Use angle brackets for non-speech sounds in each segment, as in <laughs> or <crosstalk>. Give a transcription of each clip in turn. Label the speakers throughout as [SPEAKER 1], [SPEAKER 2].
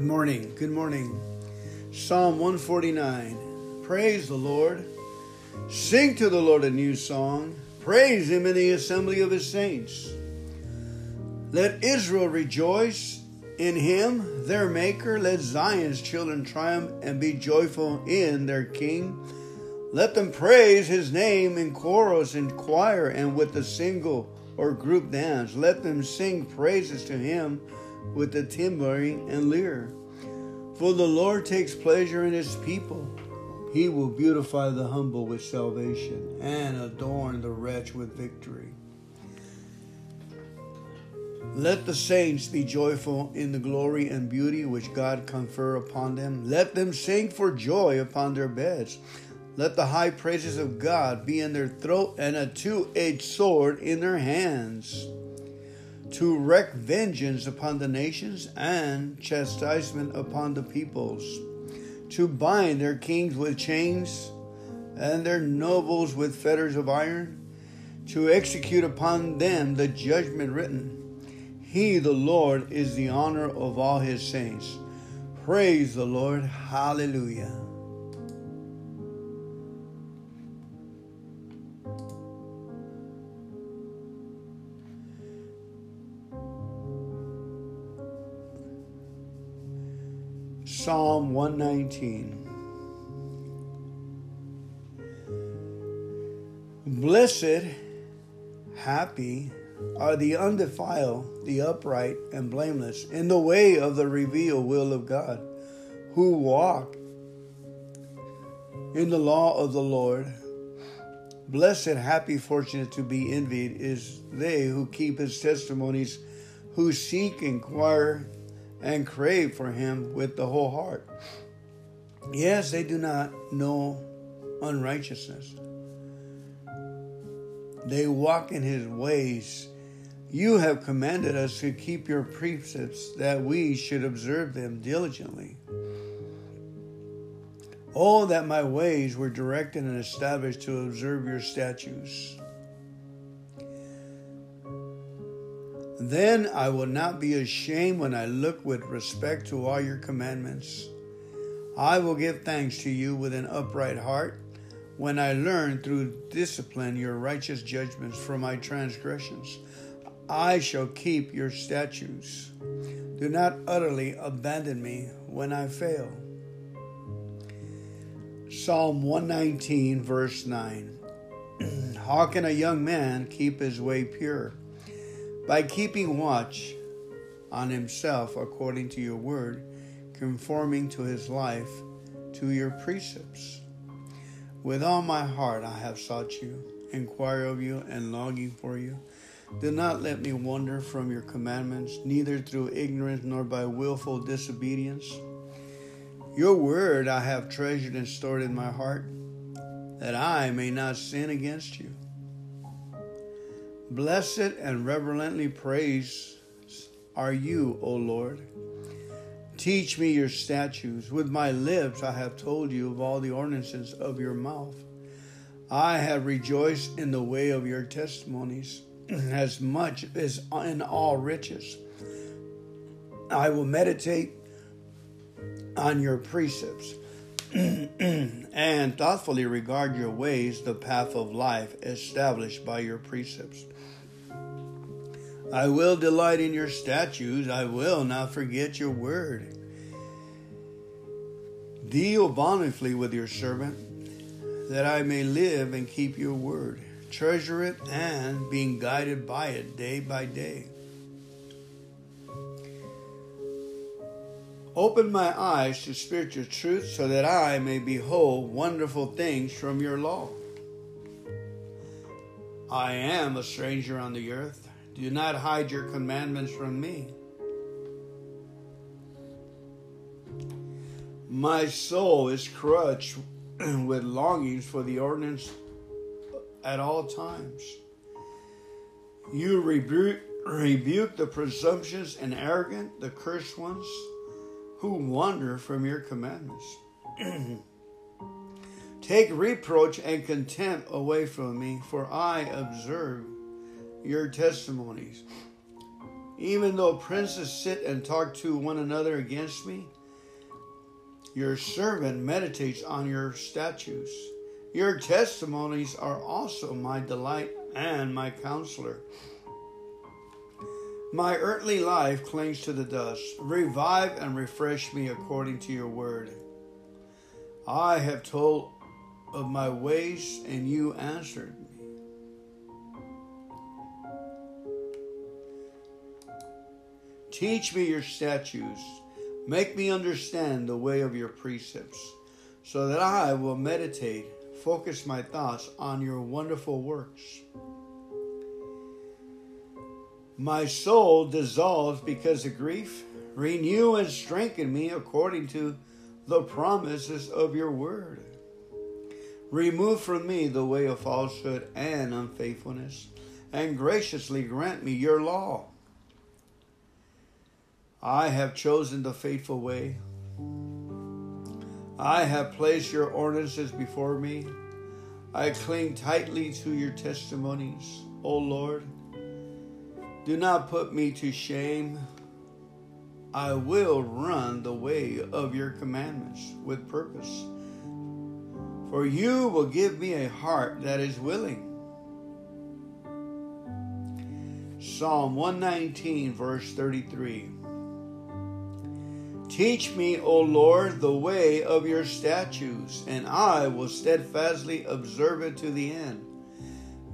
[SPEAKER 1] Good morning. Good morning. Psalm 149. Praise the Lord. Sing to the Lord a new song. Praise him in the assembly of his saints. Let Israel rejoice in him, their maker. Let Zion's children triumph and be joyful in their king. Let them praise his name in chorus and choir and with a single or group dance. Let them sing praises to him with the timbrel and lyre. For the Lord takes pleasure in his people. He will beautify the humble with salvation and adorn the wretch with victory. Let the saints be joyful in the glory and beauty which God confer upon them. Let them sing for joy upon their beds. Let the high praises of God be in their throat and a two edged sword in their hands to wreak vengeance upon the nations and chastisement upon the peoples, to bind their kings with chains and their nobles with fetters of iron, to execute upon them the judgment written. He, the Lord, is the honor of all his saints. Praise the Lord. Hallelujah. Psalm 119. Blessed, happy are the undefiled, the upright, and blameless in the way of the revealed will of God, who walk in the law of the Lord. Blessed, happy, fortunate to be envied is they who keep his testimonies, who seek, inquire, and crave for him with the whole heart. Yes, they do not know unrighteousness. They walk in his ways. You have commanded us to keep your precepts, that we should observe them diligently. Oh, that my ways were directed and established to observe your statutes. Then I will not be ashamed when I look with respect to all your commandments. I will give thanks to you with an upright heart when I learn through discipline your righteous judgments for my transgressions. I shall keep your statutes. Do not utterly abandon me when I fail. Psalm 119, verse 9. <clears throat> How can a young man keep his way pure? By keeping watch on himself according to your word, conforming to his life, to your precepts. With all my heart I have sought you, inquire of you, and longing for you. Do not let me wander from your commandments, neither through ignorance nor by wilful disobedience. Your word I have treasured and stored in my heart, that I may not sin against you. Blessed and reverently praised are you, O Lord. Teach me your statutes. With my lips I have told you of all the ordinances of your mouth. I have rejoiced in the way of your testimonies as much as in all riches. I will meditate on your precepts <clears throat> and thoughtfully regard your ways, the path of life established by your precepts. I will delight in your statutes. I will not forget your word. Deal bountifully with your servant, that I may live and keep your word. Treasure it and being guided by it day by day. Open my eyes to spiritual truth so that I may behold wonderful things from your law. I am a stranger on the earth. Do not hide your commandments from me. My soul is crushed <clears throat> with longings for the ordinance at all times. You rebuke, rebuke the presumptuous and arrogant, the cursed ones who wander from your commandments. <clears throat> Take reproach and contempt away from me, for I observe your testimonies. Even though princes sit and talk to one another against me, your servant meditates on your statutes. Your testimonies are also my delight and my counselor. My earthly life clings to the dust. Revive and refresh me according to your word. I have told of my ways, and you answered Teach me your statutes. Make me understand the way of your precepts, so that I will meditate, focus my thoughts on your wonderful works. My soul dissolves because of grief. Renew and strengthen me according to the promises of your word. Remove from me the way of falsehood and unfaithfulness, and graciously grant me your law. I have chosen the faithful way. I have placed your ordinances before me. I cling tightly to your testimonies, O Lord. Do not put me to shame. I will run the way of your commandments with purpose. For you will give me a heart that is willing. Psalm 119, verse 33. Teach me, O Lord, the way of your statutes, and I will steadfastly observe it to the end.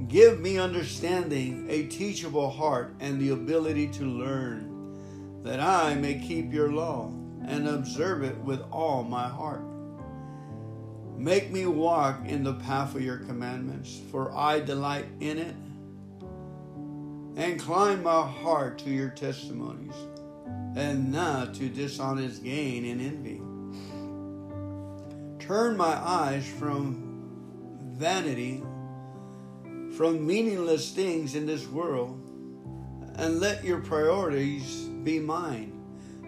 [SPEAKER 1] Give me understanding, a teachable heart, and the ability to learn, that I may keep your law and observe it with all my heart. Make me walk in the path of your commandments, for I delight in it. And incline my heart to your testimonies, and not to dishonest gain and envy. Turn my eyes from vanity from meaningless things in this world and let your priorities be mine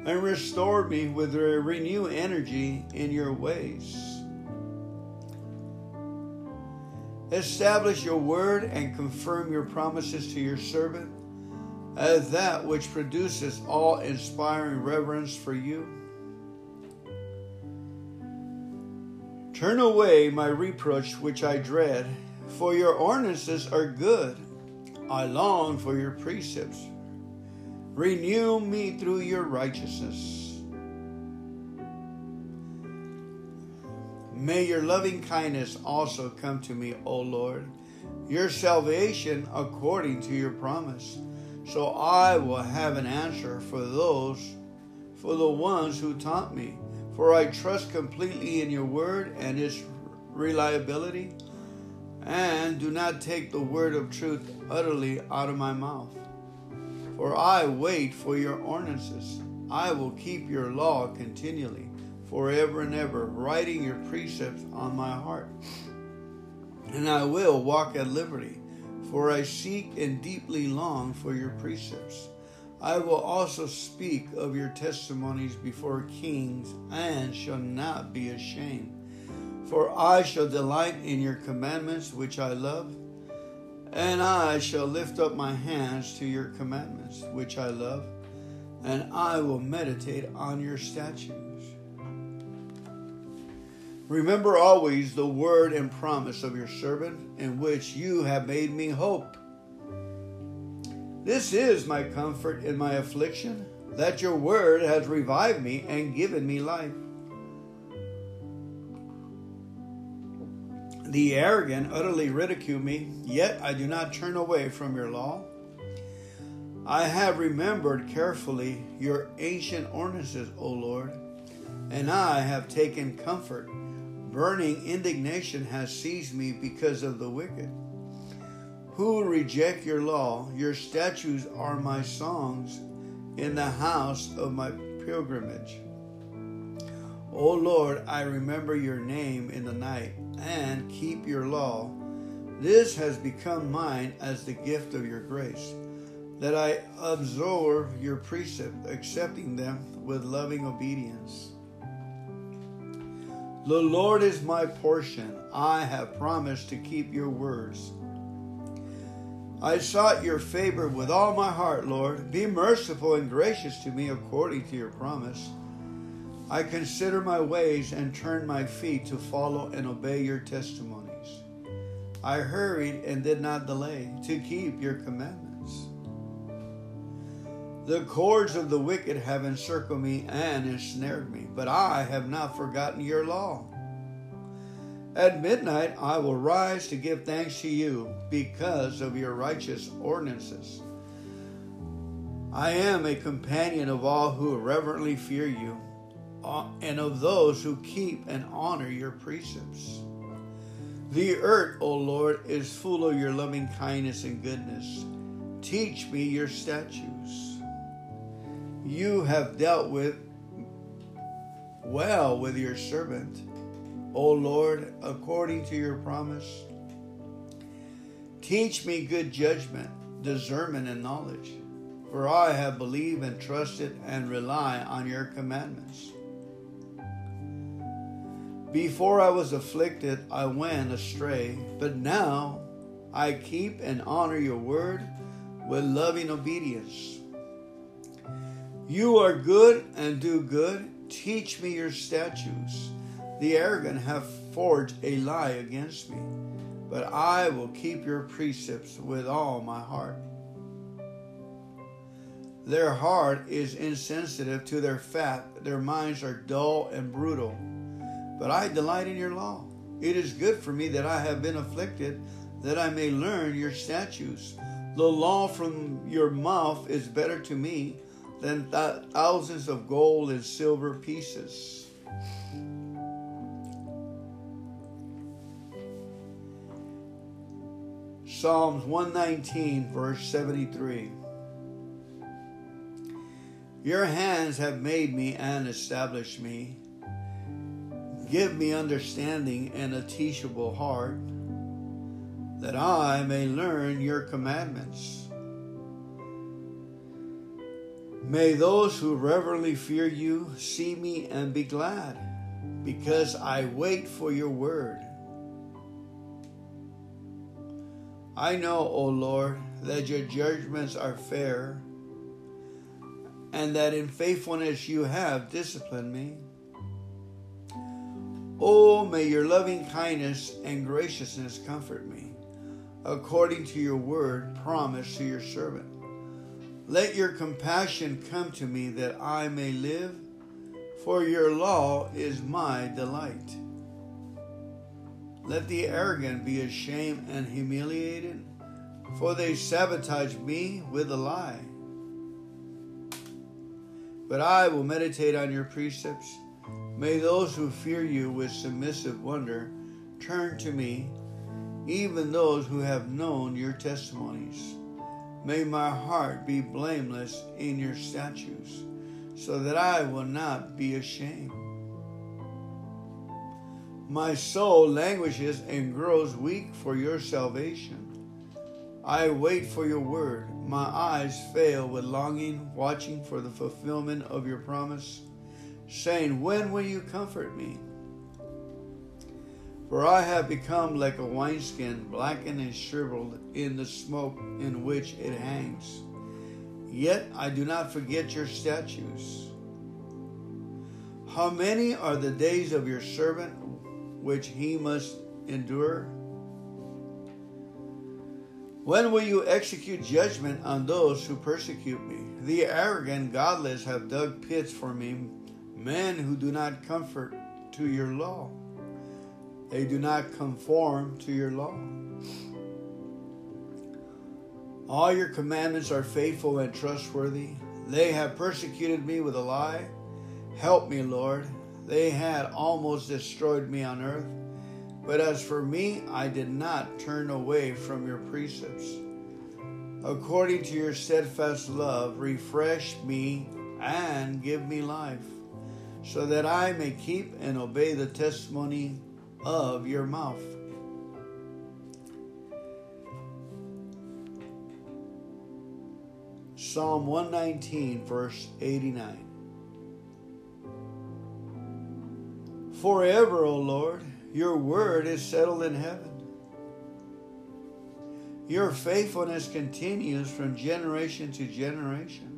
[SPEAKER 1] and restore me with a renewed energy in your ways. Establish your word and confirm your promises to your servant as that which produces all inspiring reverence for you. Turn away my reproach which I dread for your ordinances are good. I long for your precepts. Renew me through your righteousness. May your loving kindness also come to me, O Lord, your salvation according to your promise. So I will have an answer for those, for the ones who taught me. For I trust completely in your word and its reliability and do not take the word of truth utterly out of my mouth. For I wait for your ordinances. I will keep your law continually, forever and ever, writing your precepts on my heart. And I will walk at liberty, for I seek and deeply long for your precepts. I will also speak of your testimonies before kings, and shall not be ashamed. For I shall delight in your commandments, which I love, and I shall lift up my hands to your commandments, which I love, and I will meditate on your statutes. Remember always the word and promise of your servant, in which you have made me hope. This is my comfort in my affliction, that your word has revived me and given me life. The arrogant utterly ridicule me, yet I do not turn away from your law. I have remembered carefully your ancient ordinances, O Lord, and I have taken comfort. Burning indignation has seized me because of the wicked. Who reject your law, your statutes are my songs in the house of my pilgrimage. O Lord, I remember your name in the night and keep your law. This has become mine as the gift of your grace, that I absorb your precept, accepting them with loving obedience. The Lord is my portion. I have promised to keep your words. I sought your favor with all my heart, Lord. Be merciful and gracious to me according to your promise. I consider my ways and turn my feet to follow and obey your testimonies. I hurried and did not delay to keep your commandments. The cords of the wicked have encircled me and ensnared me, but I have not forgotten your law. At midnight I will rise to give thanks to you because of your righteous ordinances. I am a companion of all who reverently fear you, uh, and of those who keep and honor your precepts. The earth, O Lord, is full of your loving kindness and goodness. Teach me your statutes. You have dealt with well with your servant O Lord, according to your promise. Teach me good judgment, discernment, and knowledge, for I have believed and trusted and rely on your commandments. Before I was afflicted, I went astray, but now I keep and honor your word with loving obedience. You are good and do good. Teach me your statutes. The arrogant have forged a lie against me, but I will keep your precepts with all my heart. Their heart is insensitive to their fat, their minds are dull and brutal. But I delight in your law. It is good for me that I have been afflicted, that I may learn your statutes. The law from your mouth is better to me than th- thousands of gold and silver pieces. Psalms 119, verse 73. Your hands have made me and established me. Give me understanding and a teachable heart, that I may learn your commandments. May those who reverently fear you see me and be glad, because I wait for your word. I know, O Lord, that your judgments are fair, and that in faithfulness you have disciplined me. Oh, may your loving kindness and graciousness comfort me, according to your word promised to your servant. Let your compassion come to me that I may live, for your law is my delight. Let the arrogant be ashamed and humiliated, for they sabotage me with a lie. But I will meditate on your precepts. May those who fear you with submissive wonder turn to me, even those who have known your testimonies. May my heart be blameless in your statutes, so that I will not be ashamed. My soul languishes and grows weak for your salvation. I wait for your word. My eyes fail with longing, watching for the fulfillment of your promise, saying, When will you comfort me? For I have become like a wineskin, blackened and shriveled in the smoke in which it hangs. Yet I do not forget your statutes. How many are the days of your servant which he must endure? When will you execute judgment on those who persecute me? The arrogant, godless have dug pits for me, men who do not comfort to your law. They do not conform to your law. All your commandments are faithful and trustworthy. They have persecuted me with a lie. Help me, Lord. They had almost destroyed me on earth. But as for me, I did not turn away from your precepts. According to your steadfast love, refresh me and give me life, so that I may keep and obey the testimony of your mouth. Psalm 119, verse 89. Forever, O Lord, your word is settled in heaven. Your faithfulness continues from generation to generation.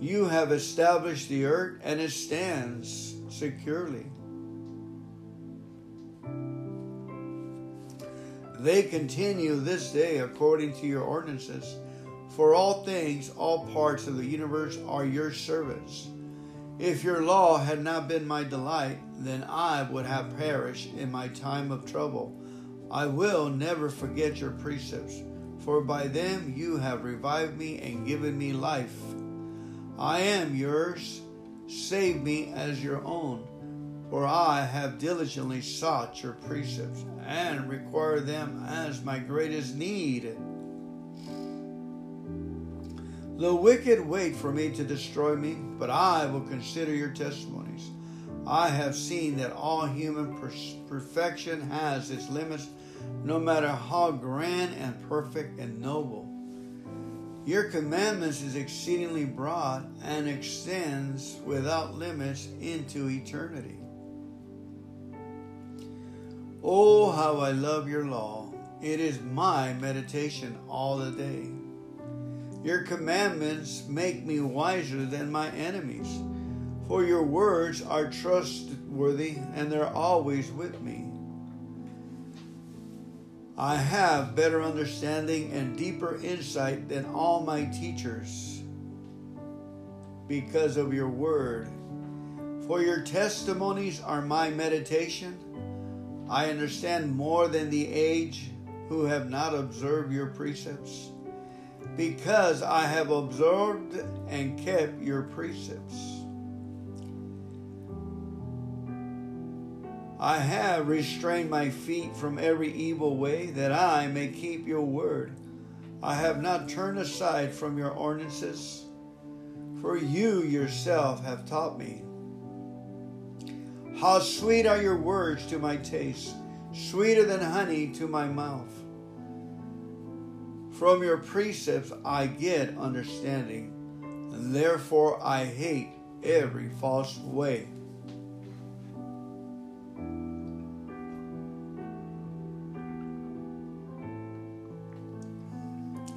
[SPEAKER 1] You have established the earth and it stands securely. They continue this day according to your ordinances. For all things, all parts of the universe are your servants. If your law had not been my delight, then I would have perished in my time of trouble. I will never forget your precepts, for by them you have revived me and given me life. I am yours. Save me as your own. For I have diligently sought your precepts and require them as my greatest need. The wicked wait for me to destroy me, but I will consider your testimonies. I have seen that all human perfection has its limits, no matter how grand and perfect and noble. Your commandments is exceedingly broad and extends without limits into eternity. Oh, how I love your law. It is my meditation all the day. Your commandments make me wiser than my enemies, for your words are trustworthy and they're always with me. I have better understanding and deeper insight than all my teachers because of your word. For your testimonies are my meditation I understand more than the age who have not observed your precepts, because I have observed and kept your precepts. I have restrained my feet from every evil way, that I may keep your word. I have not turned aside from your ordinances, for you yourself have taught me. How sweet are your words to my taste, sweeter than honey to my mouth. From your precepts I get understanding, and therefore I hate every false way.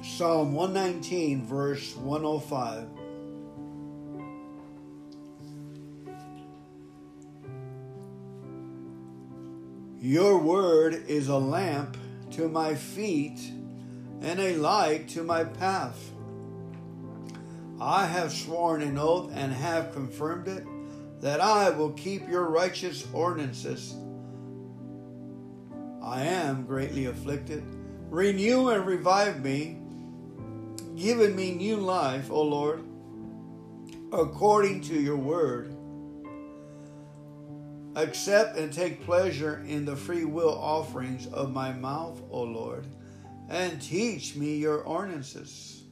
[SPEAKER 1] Psalm 119, verse 105. Your word is a lamp to my feet and a light to my path. I have sworn an oath and have confirmed it that I will keep your righteous ordinances. I am greatly afflicted. Renew and revive me, giving me new life, O Lord, according to your word. Accept and take pleasure in the free will offerings of my mouth, O Lord, and teach me your ordinances.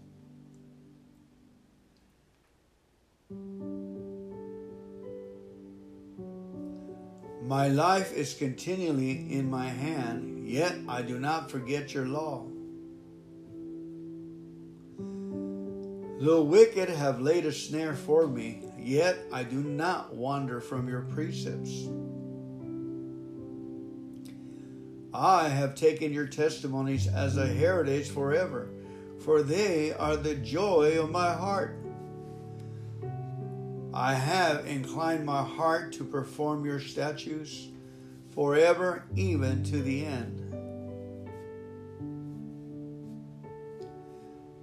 [SPEAKER 1] My life is continually in my hand, yet I do not forget your law. The wicked have laid a snare for me, yet I do not wander from your precepts. I have taken your testimonies as a heritage forever, for they are the joy of my heart. I have inclined my heart to perform your statutes forever, even to the end.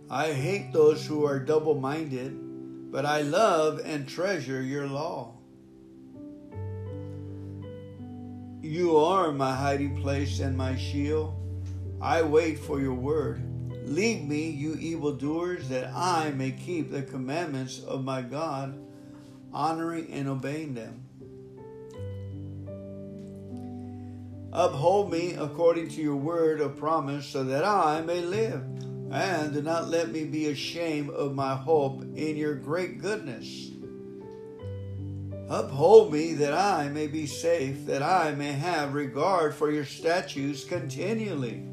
[SPEAKER 1] I hate those who are double minded, but I love and treasure your law. You are my hiding place and my shield. I wait for your word. Lead me, you evildoers, that I may keep the commandments of my God, honoring and obeying them. Uphold me according to your word of promise, so that I may live and do not let me be ashamed of my hope in your great goodness. Uphold me that I may be safe, that I may have regard for your statutes continually.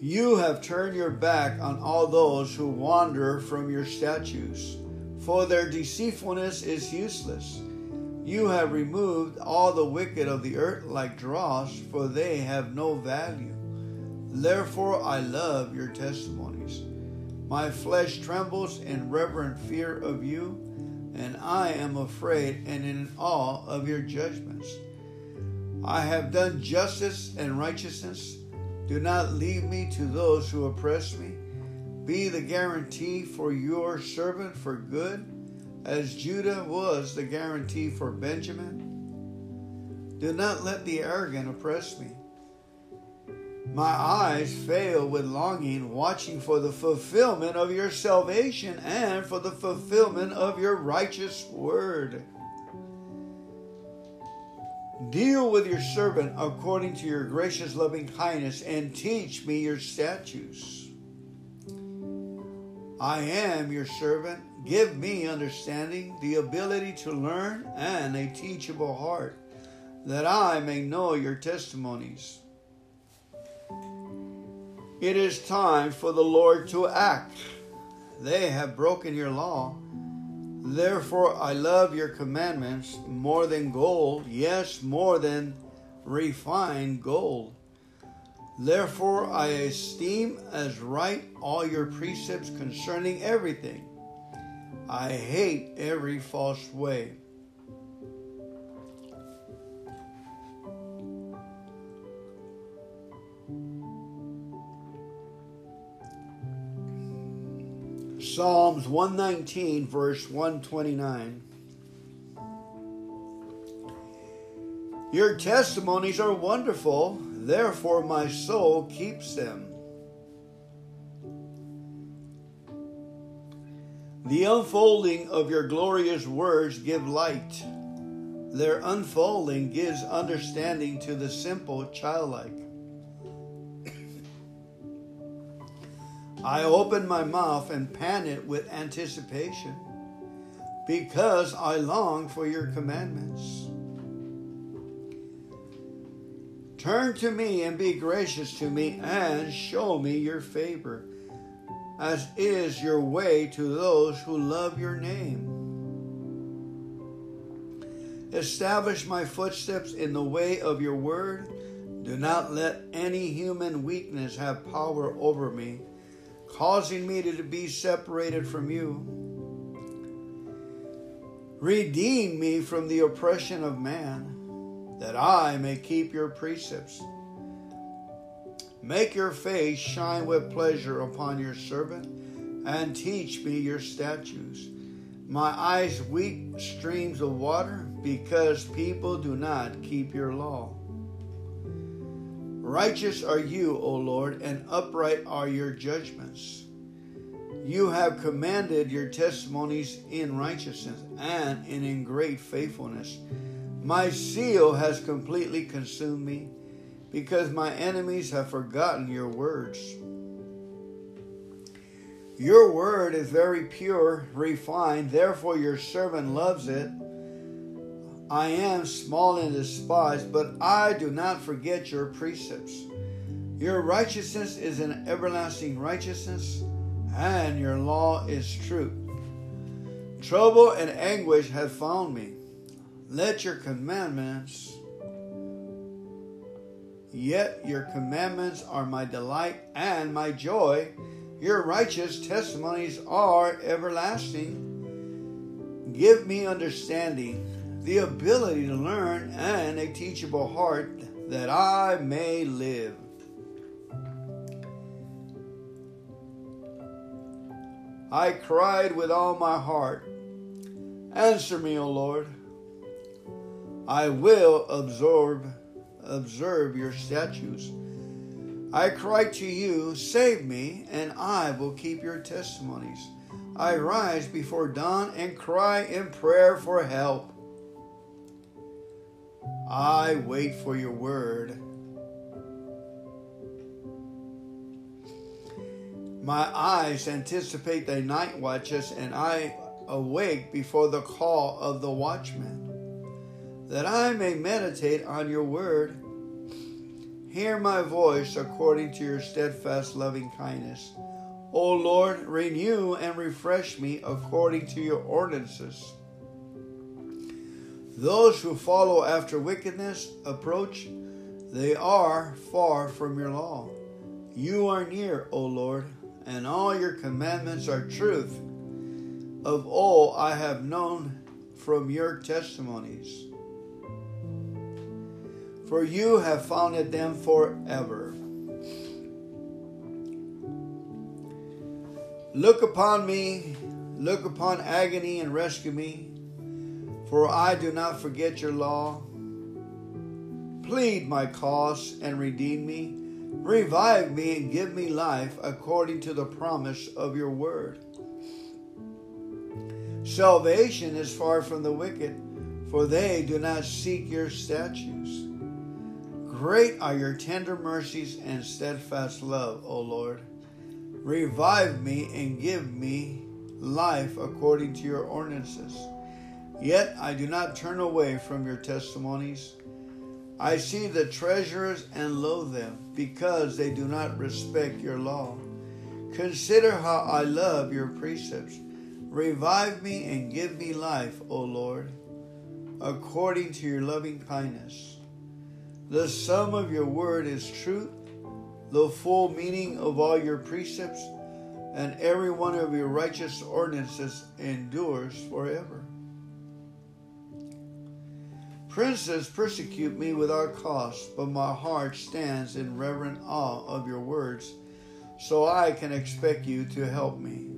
[SPEAKER 1] You have turned your back on all those who wander from your statutes, for their deceitfulness is useless. You have removed all the wicked of the earth like dross, for they have no value. Therefore I love your testimonies. My flesh trembles in reverent fear of you, and I am afraid and in awe of your judgments. I have done justice and righteousness. Do not leave me to those who oppress me. Be the guarantee for your servant for good as Judah was the guarantee for Benjamin. Do not let the arrogant oppress me. My eyes fail with longing, watching for the fulfillment of your salvation and for the fulfillment of your righteous word. Deal with your servant according to your gracious loving kindness and teach me your statutes. I am your servant Give me understanding, the ability to learn, and a teachable heart, that I may know your testimonies. It is time for the Lord to act. They have broken your law. Therefore, I love your commandments more than gold, yes, more than refined gold. Therefore, I esteem as right all your precepts concerning everything. I hate every false way. Psalms 119, verse 129. Your testimonies are wonderful, therefore my soul keeps them. The unfolding of your glorious words give light. Their unfolding gives understanding to the simple childlike. I open my mouth and pan it with anticipation because I long for your commandments. Turn to me and be gracious to me and show me your favor as is your way to those who love your name. Establish my footsteps in the way of your word. Do not let any human weakness have power over me, causing me to be separated from you. Redeem me from the oppression of man, that I may keep your precepts. Make your face shine with pleasure upon your servant, and teach me your statutes. My eyes weep streams of water, because people do not keep your law. Righteous are you, O Lord, and upright are your judgments. You have commanded your testimonies in righteousness and in great faithfulness. My zeal has completely consumed me because my enemies have forgotten your words. Your word is very pure, refined, therefore your servant loves it. I am small and despised, but I do not forget your precepts. Your righteousness is an everlasting righteousness, and your law is truth. Trouble and anguish have found me. Let your commandments Yet your commandments are my delight and my joy. Your righteous testimonies are everlasting. Give me understanding, the ability to learn, and a teachable heart that I may live. I cried with all my heart. Answer me, O Lord. I will absorb observe your statutes. I cry to you, save me, and I will keep your testimonies. I rise before dawn and cry in prayer for help. I wait for your word. My eyes anticipate the night watches, and I awake before the call of the watchman that I may meditate on your word. Hear my voice according to your steadfast loving kindness. O Lord, renew and refresh me according to your ordinances. Those who follow after wickedness approach, they are far from your law. You are near, O Lord, and all your commandments are truth. Of all I have known from your testimonies. For you have founded them forever. Look upon me, look upon agony, and rescue me, for I do not forget your law. Plead my cause and redeem me. Revive me and give me life according to the promise of your word. Salvation is far from the wicked, for they do not seek your statutes. Great are your tender mercies and steadfast love, O Lord. Revive me and give me life according to your ordinances. Yet I do not turn away from your testimonies. I see the treasurers and loathe them, because they do not respect your law. Consider how I love your precepts. Revive me and give me life, O Lord, according to your loving kindness. The sum of your word is truth, the full meaning of all your precepts, and every one of your righteous ordinances endures forever. Princes persecute me without cost, but my heart stands in reverent awe of your words, so I can expect you to help me.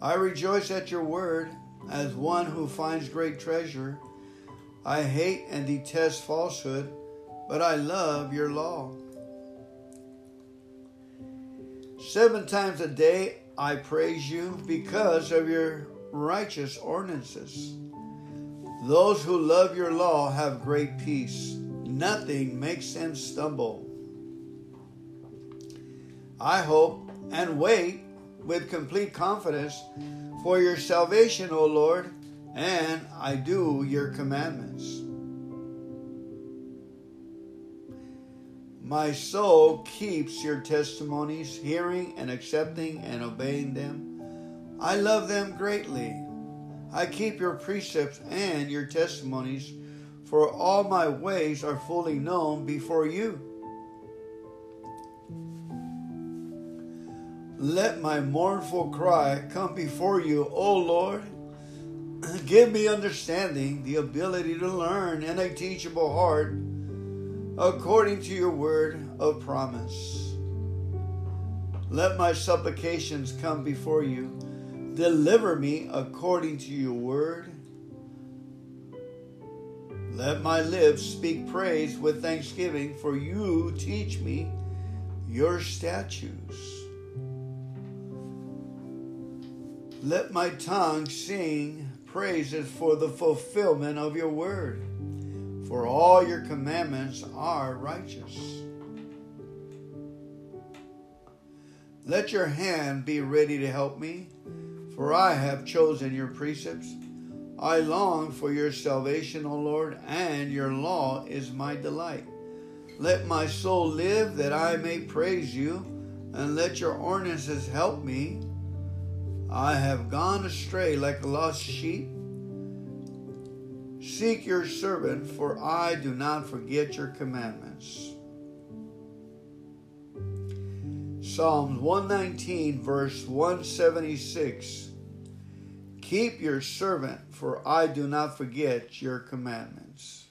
[SPEAKER 1] I rejoice at your word as one who finds great treasure. I hate and detest falsehood, but I love your law. Seven times a day I praise you because of your righteous ordinances. Those who love your law have great peace. Nothing makes them stumble. I hope and wait with complete confidence for your salvation, O Lord, and I do your commandments. My soul keeps your testimonies, hearing and accepting and obeying them. I love them greatly. I keep your precepts and your testimonies, for all my ways are fully known before you. Let my mournful cry come before you, O Lord. Give me understanding, the ability to learn, and a teachable heart, according to your word of promise. Let my supplications come before you Deliver me according to your word. Let my lips speak praise with thanksgiving, for you teach me your statutes. Let my tongue sing praises for the fulfillment of your word, for all your commandments are righteous. Let your hand be ready to help me for I have chosen your precepts. I long for your salvation, O Lord, and your law is my delight. Let my soul live that I may praise you, and let your ordinances help me. I have gone astray like a lost sheep. Seek your servant, for I do not forget your commandments. Psalms 119, verse 176. Keep your servant, for I do not forget your commandments.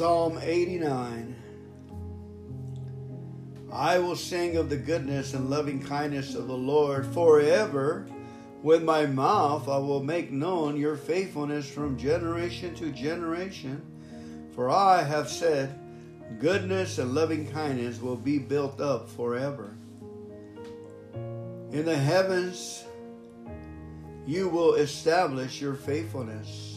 [SPEAKER 1] Psalm 89 I will sing of the goodness and loving kindness of the Lord forever. With my mouth I will make known your faithfulness from generation to generation. For I have said, Goodness and loving kindness will be built up forever. In the heavens, you will establish your faithfulness.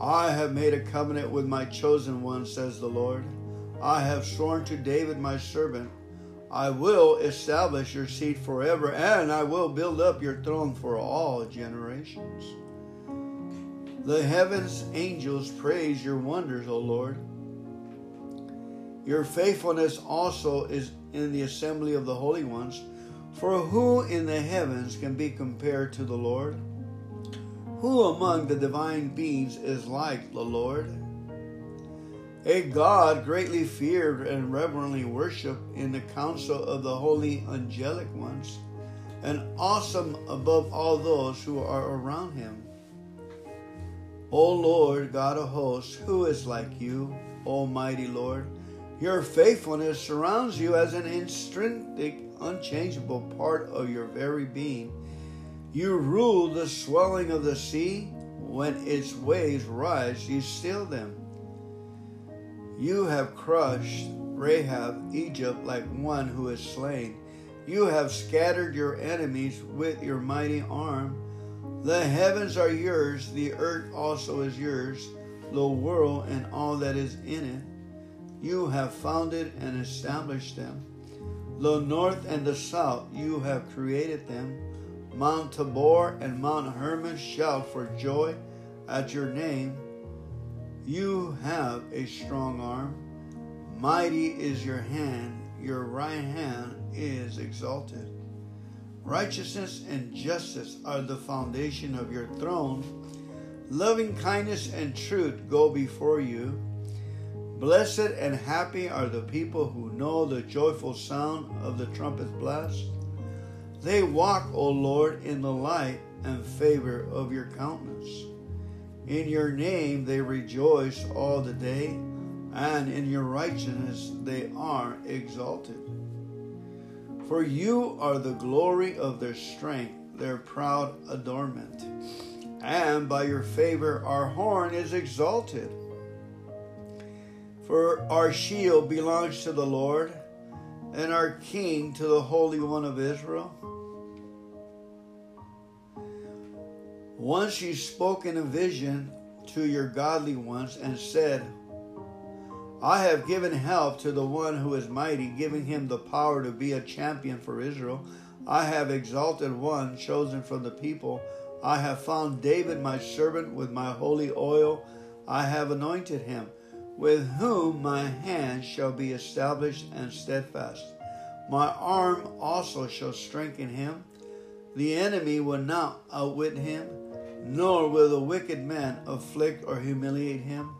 [SPEAKER 1] I have made a covenant with my chosen one, says the Lord. I have sworn to David, my servant, I will establish your seat forever, and I will build up your throne for all generations. The heavens angels praise your wonders, O Lord. Your faithfulness also is in the assembly of the holy ones. For who in the heavens can be compared to the Lord? Who among the divine beings is like the Lord? A God greatly feared and reverently worshiped in the council of the holy angelic ones, and awesome above all those who are around him. O Lord, God of hosts, who is like you, Almighty Lord? Your faithfulness surrounds you as an intrinsic, unchangeable part of your very being. You rule the swelling of the sea. When its waves rise, you still them. You have crushed Rahab, Egypt, like one who is slain. You have scattered your enemies with your mighty arm. The heavens are yours, the earth also is yours, the world and all that is in it. You have founded and established them. The north and the south, you have created them. Mount Tabor and Mount Hermon shout for joy at your name. You have a strong arm. Mighty is your hand. Your right hand is exalted. Righteousness and justice are the foundation of your throne. Loving kindness and truth go before you. Blessed and happy are the people who know the joyful sound of the trumpet blast. They walk, O Lord, in the light and favor of your countenance. In your name they rejoice all the day, and in your righteousness they are exalted. For you are the glory of their strength, their proud adornment. And by your favor our horn is exalted. For our shield belongs to the Lord, and our king to the Holy One of Israel. Once you spoke in a vision to your godly ones and said, I have given help to the one who is mighty, giving him the power to be a champion for Israel. I have exalted one chosen from the people. I have found David my servant with my holy oil. I have anointed him, with whom my hand shall be established and steadfast. My arm also shall strengthen him. The enemy will not outwit him, nor will the wicked man afflict or humiliate him.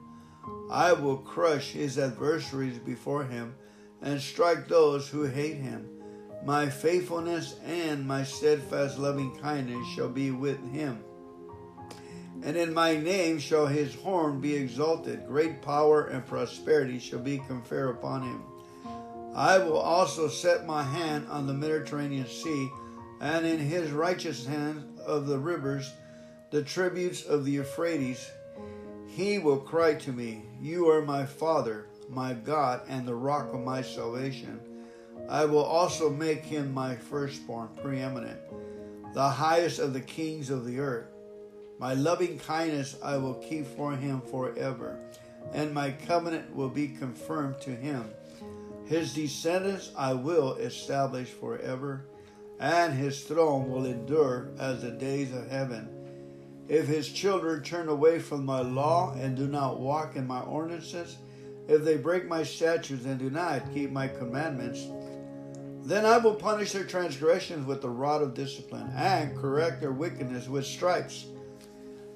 [SPEAKER 1] I will crush his adversaries before him and strike those who hate him. My faithfulness and my steadfast loving kindness shall be with him. And in my name shall his horn be exalted. Great power and prosperity shall be conferred upon him. I will also set my hand on the Mediterranean Sea, and in his righteous hand of the rivers, the tributes of the Euphrates he will cry to me, You are my Father, my God, and the rock of my salvation. I will also make him my firstborn, preeminent, the highest of the kings of the earth. My loving kindness I will keep for him forever, and my covenant will be confirmed to him. His descendants I will establish forever, and his throne will endure as the days of heaven. If his children turn away from my law and do not walk in my ordinances, if they break my statutes and do not keep my commandments, then I will punish their transgressions with the rod of discipline and correct their wickedness with stripes.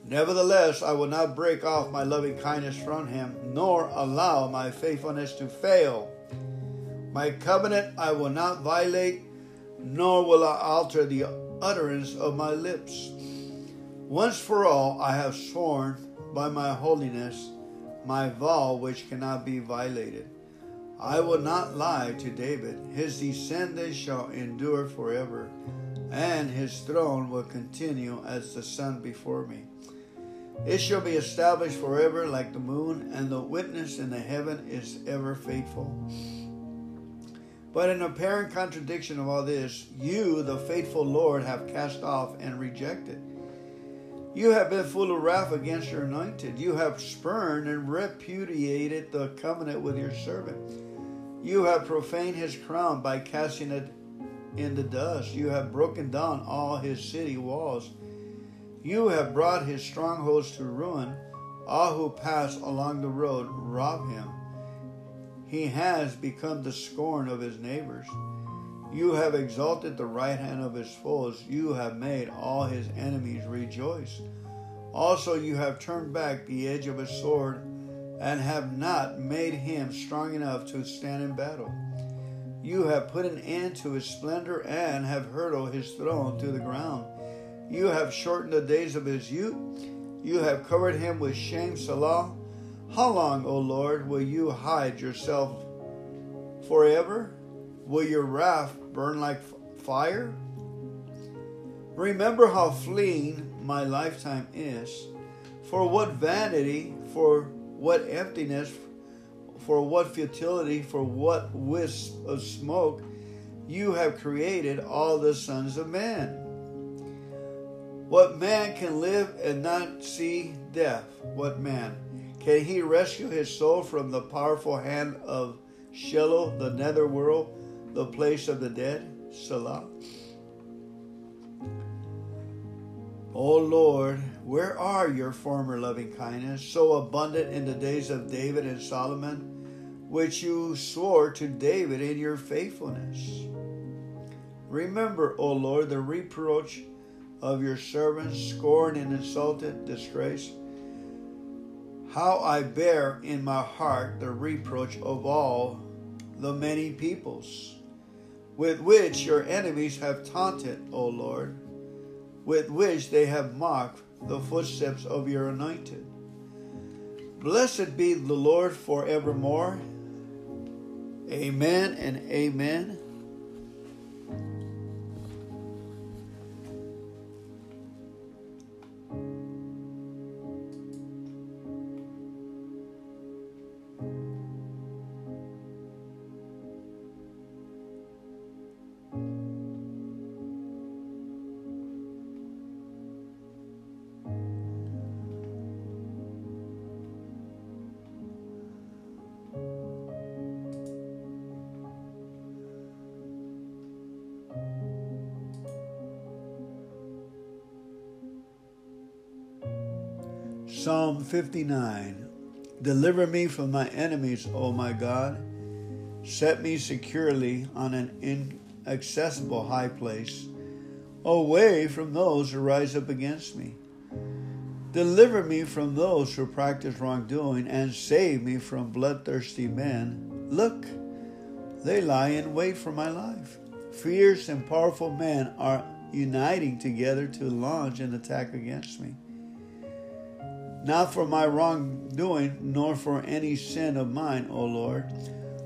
[SPEAKER 1] Nevertheless, I will not break off my loving kindness from him, nor allow my faithfulness to fail. My covenant I will not violate, nor will I alter the utterance of my lips. Once for all, I have sworn by my holiness, my vow which cannot be violated. I will not lie to David. His descendants shall endure forever, and his throne will continue as the sun before me. It shall be established forever like the moon, and the witness in the heaven is ever faithful. But in apparent contradiction of all this, you, the faithful Lord, have cast off and rejected. You have been full of wrath against your anointed. You have spurned and repudiated the covenant with your servant. You have profaned his crown by casting it in the dust. You have broken down all his city walls. You have brought his strongholds to ruin. All who pass along the road rob him. He has become the scorn of his neighbors. You have exalted the right hand of his foes. You have made all his enemies rejoice. Also, you have turned back the edge of his sword and have not made him strong enough to stand in battle. You have put an end to his splendor and have hurled his throne to the ground. You have shortened the days of his youth. You have covered him with shame, Selah. How long, O Lord, will you hide yourself forever? Will your wrath burn like fire? Remember how fleeting my lifetime is. For what vanity, for what emptiness, for what futility, for what wisp of smoke you have created all the sons of man. What man can live and not see death? What man? Can he rescue his soul from the powerful hand of Sheol, the netherworld, the place of the dead? Selah. O Lord, where are your former loving kindness, so abundant in the days of David and Solomon, which you swore to David in your faithfulness? Remember, O Lord, the reproach of your servants, scorn and insulted, disgrace how I bear in my heart the reproach of all the many peoples, with which your enemies have taunted, O Lord, with which they have mocked the footsteps of your anointed. Blessed be the Lord forevermore. Amen and amen. 59 Deliver me from my enemies, O my God. Set me securely on an inaccessible high place, away from those who rise up against me. Deliver me from those who practice wrongdoing, and save me from bloodthirsty men. Look, they lie in wait for my life. Fierce and powerful men are uniting together to launch an attack against me not for my wrongdoing, nor for any sin of mine, O Lord.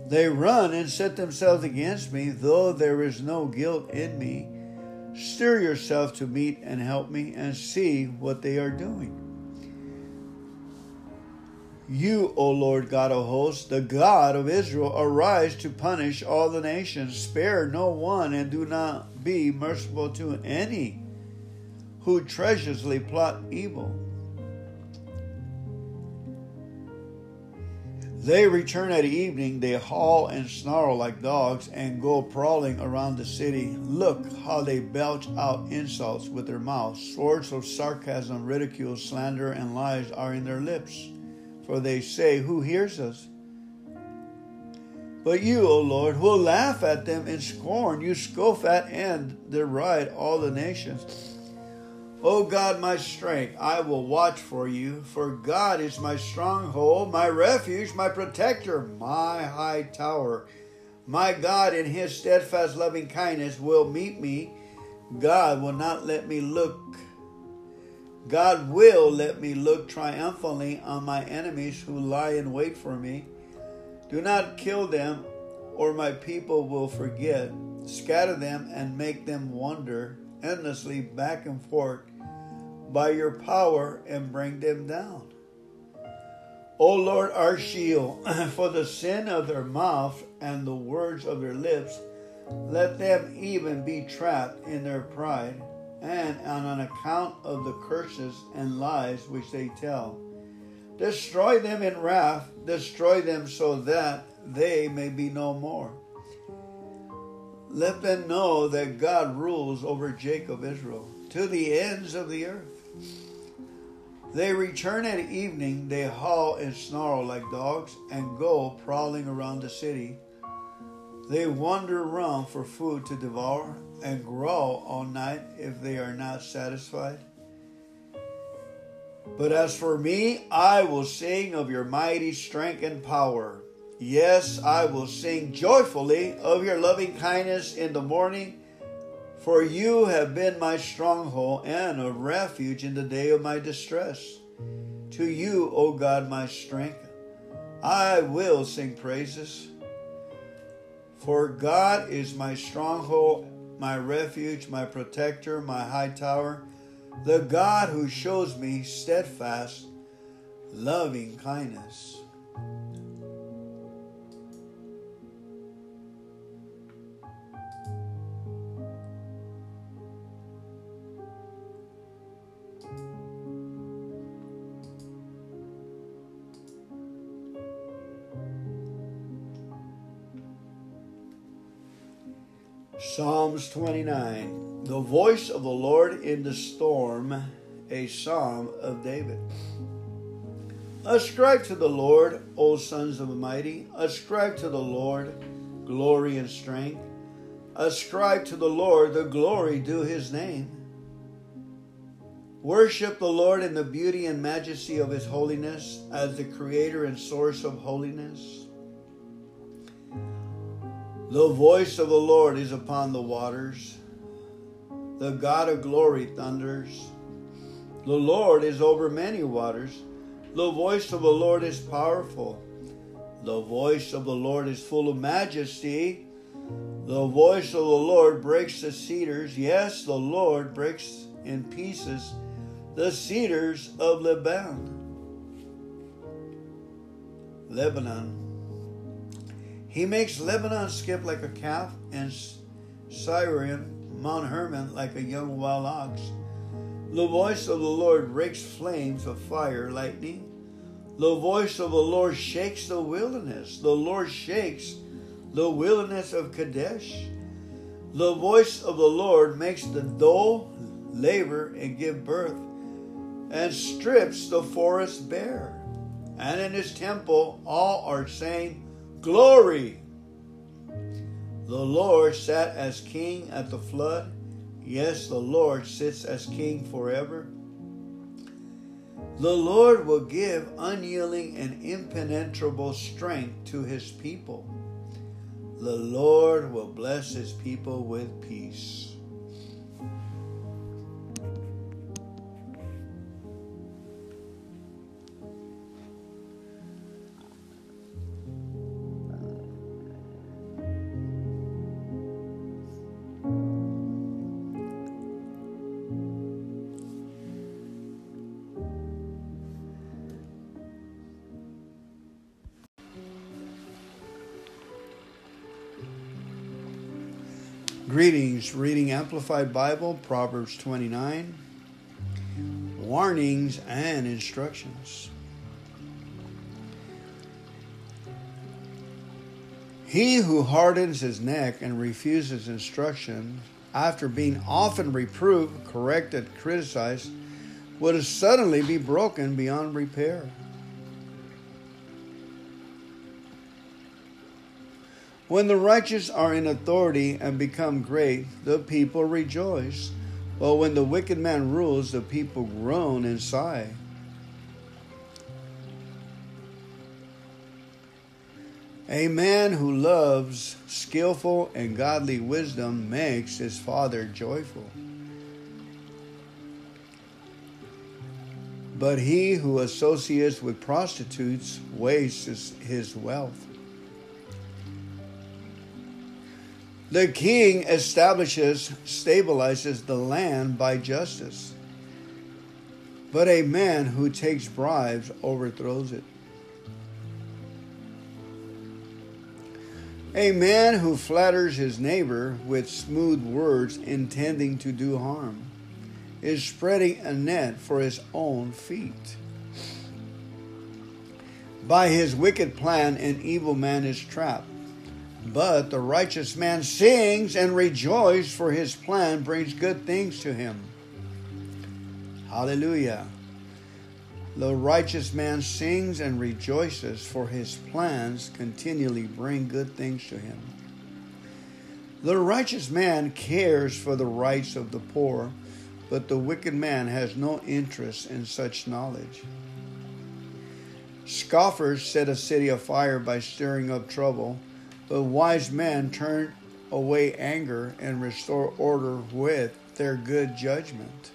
[SPEAKER 1] They run and set themselves against me, though there is no guilt in me. Stir yourself to meet and help me, and see what they are doing. You, O Lord God of hosts, the God of Israel, arise to punish all the nations. Spare no one, and do not be merciful to any who treacherously plot evil. They return at evening, they haul and snarl like dogs and go prowling around the city. Look how they belch out insults with their mouths. Swords of sarcasm, ridicule, slander, and lies are in their lips. For they say, Who hears us? But you, O Lord, will laugh at them in scorn. You scoff at and deride all the nations. O God, my strength, I will watch for you, for God is my stronghold, my refuge, my protector, my high tower. My God, in his steadfast loving kindness, will meet me. God will not let me look God will let me look triumphantly on my enemies who lie in wait for me. Do not kill them, or my people will forget. Scatter them and make them wander endlessly back and forth by your power and bring them down. O Lord, our shield, <clears throat> for the sin of their mouth and the words of their lips, let them even be trapped in their pride and on account of the curses and lies which they tell. Destroy them in wrath, destroy them so that they may be no more. Let them know that God rules over Jacob, Israel, to the ends of the earth. They return at evening, they howl and snarl like dogs, and go prowling around the city. They wander around for food to devour, and growl all night if they are not satisfied. But as for me, I will sing of your mighty strength and power. Yes, I will sing joyfully of your loving kindness in the morning, for you have been my stronghold and a refuge in the day of my distress. To you, O God, my strength, I will sing praises. For God is my stronghold my refuge, my protector, my high tower, the God who shows me steadfast, loving kindness. Psalms 29 The voice of the Lord in the storm, a psalm of David. Ascribe to the Lord, O sons of the mighty, ascribe to the Lord glory and strength. Ascribe to the Lord the glory due his name. Worship the Lord in the beauty and majesty of his holiness as the creator and source of holiness. The voice of the Lord is upon the waters. The God of glory thunders. The Lord is over many waters. The voice of the Lord is powerful. The voice of the Lord is full of majesty. The voice of the Lord breaks the cedars. Yes, the Lord breaks in pieces the cedars of Lebanon. Lebanon. He makes Lebanon skip like a calf and Sirion, Mount Hermon, like a young wild ox. The voice of the Lord rakes flames of fire, lightning. The voice of the Lord shakes the wilderness. The Lord shakes the wilderness of Kadesh. The voice of the Lord makes the doe labor and give birth, and strips the forest bare. And in his temple all are saying, glory. The Lord sat as king at the flood. Yes, the Lord sits as king forever. The Lord will give unyielding and impenetrable strength to his people. The Lord will bless his people with peace. Reading Amplified Bible, Proverbs 29. Warnings and instructions. He who hardens his neck and refuses instruction, after being often reproved, corrected, criticized, would suddenly be broken beyond repair. When the righteous are in authority and become great, the people rejoice. But when the wicked man rules, the people groan and sigh. A man who loves skillful and godly wisdom makes his father joyful. but he who associates with prostitutes wastes his wealth. The king establishes, stabilizes the land by justice, but a man who takes bribes overthrows it. A man who flatters his neighbor with smooth words intending to do harm is spreading a net for his own feet. By his wicked plan, an evil man is trapped. But the righteous man sings and rejoices, for his plan brings good things to him. Hallelujah. The righteous man sings and rejoices, for his plans continually bring good things to him. The righteous man cares for the rights of the poor but the wicked man has no interest in such knowledge. Scoffers set a city afire by stirring up trouble, but wise men turn away anger and restore order with their good judgment.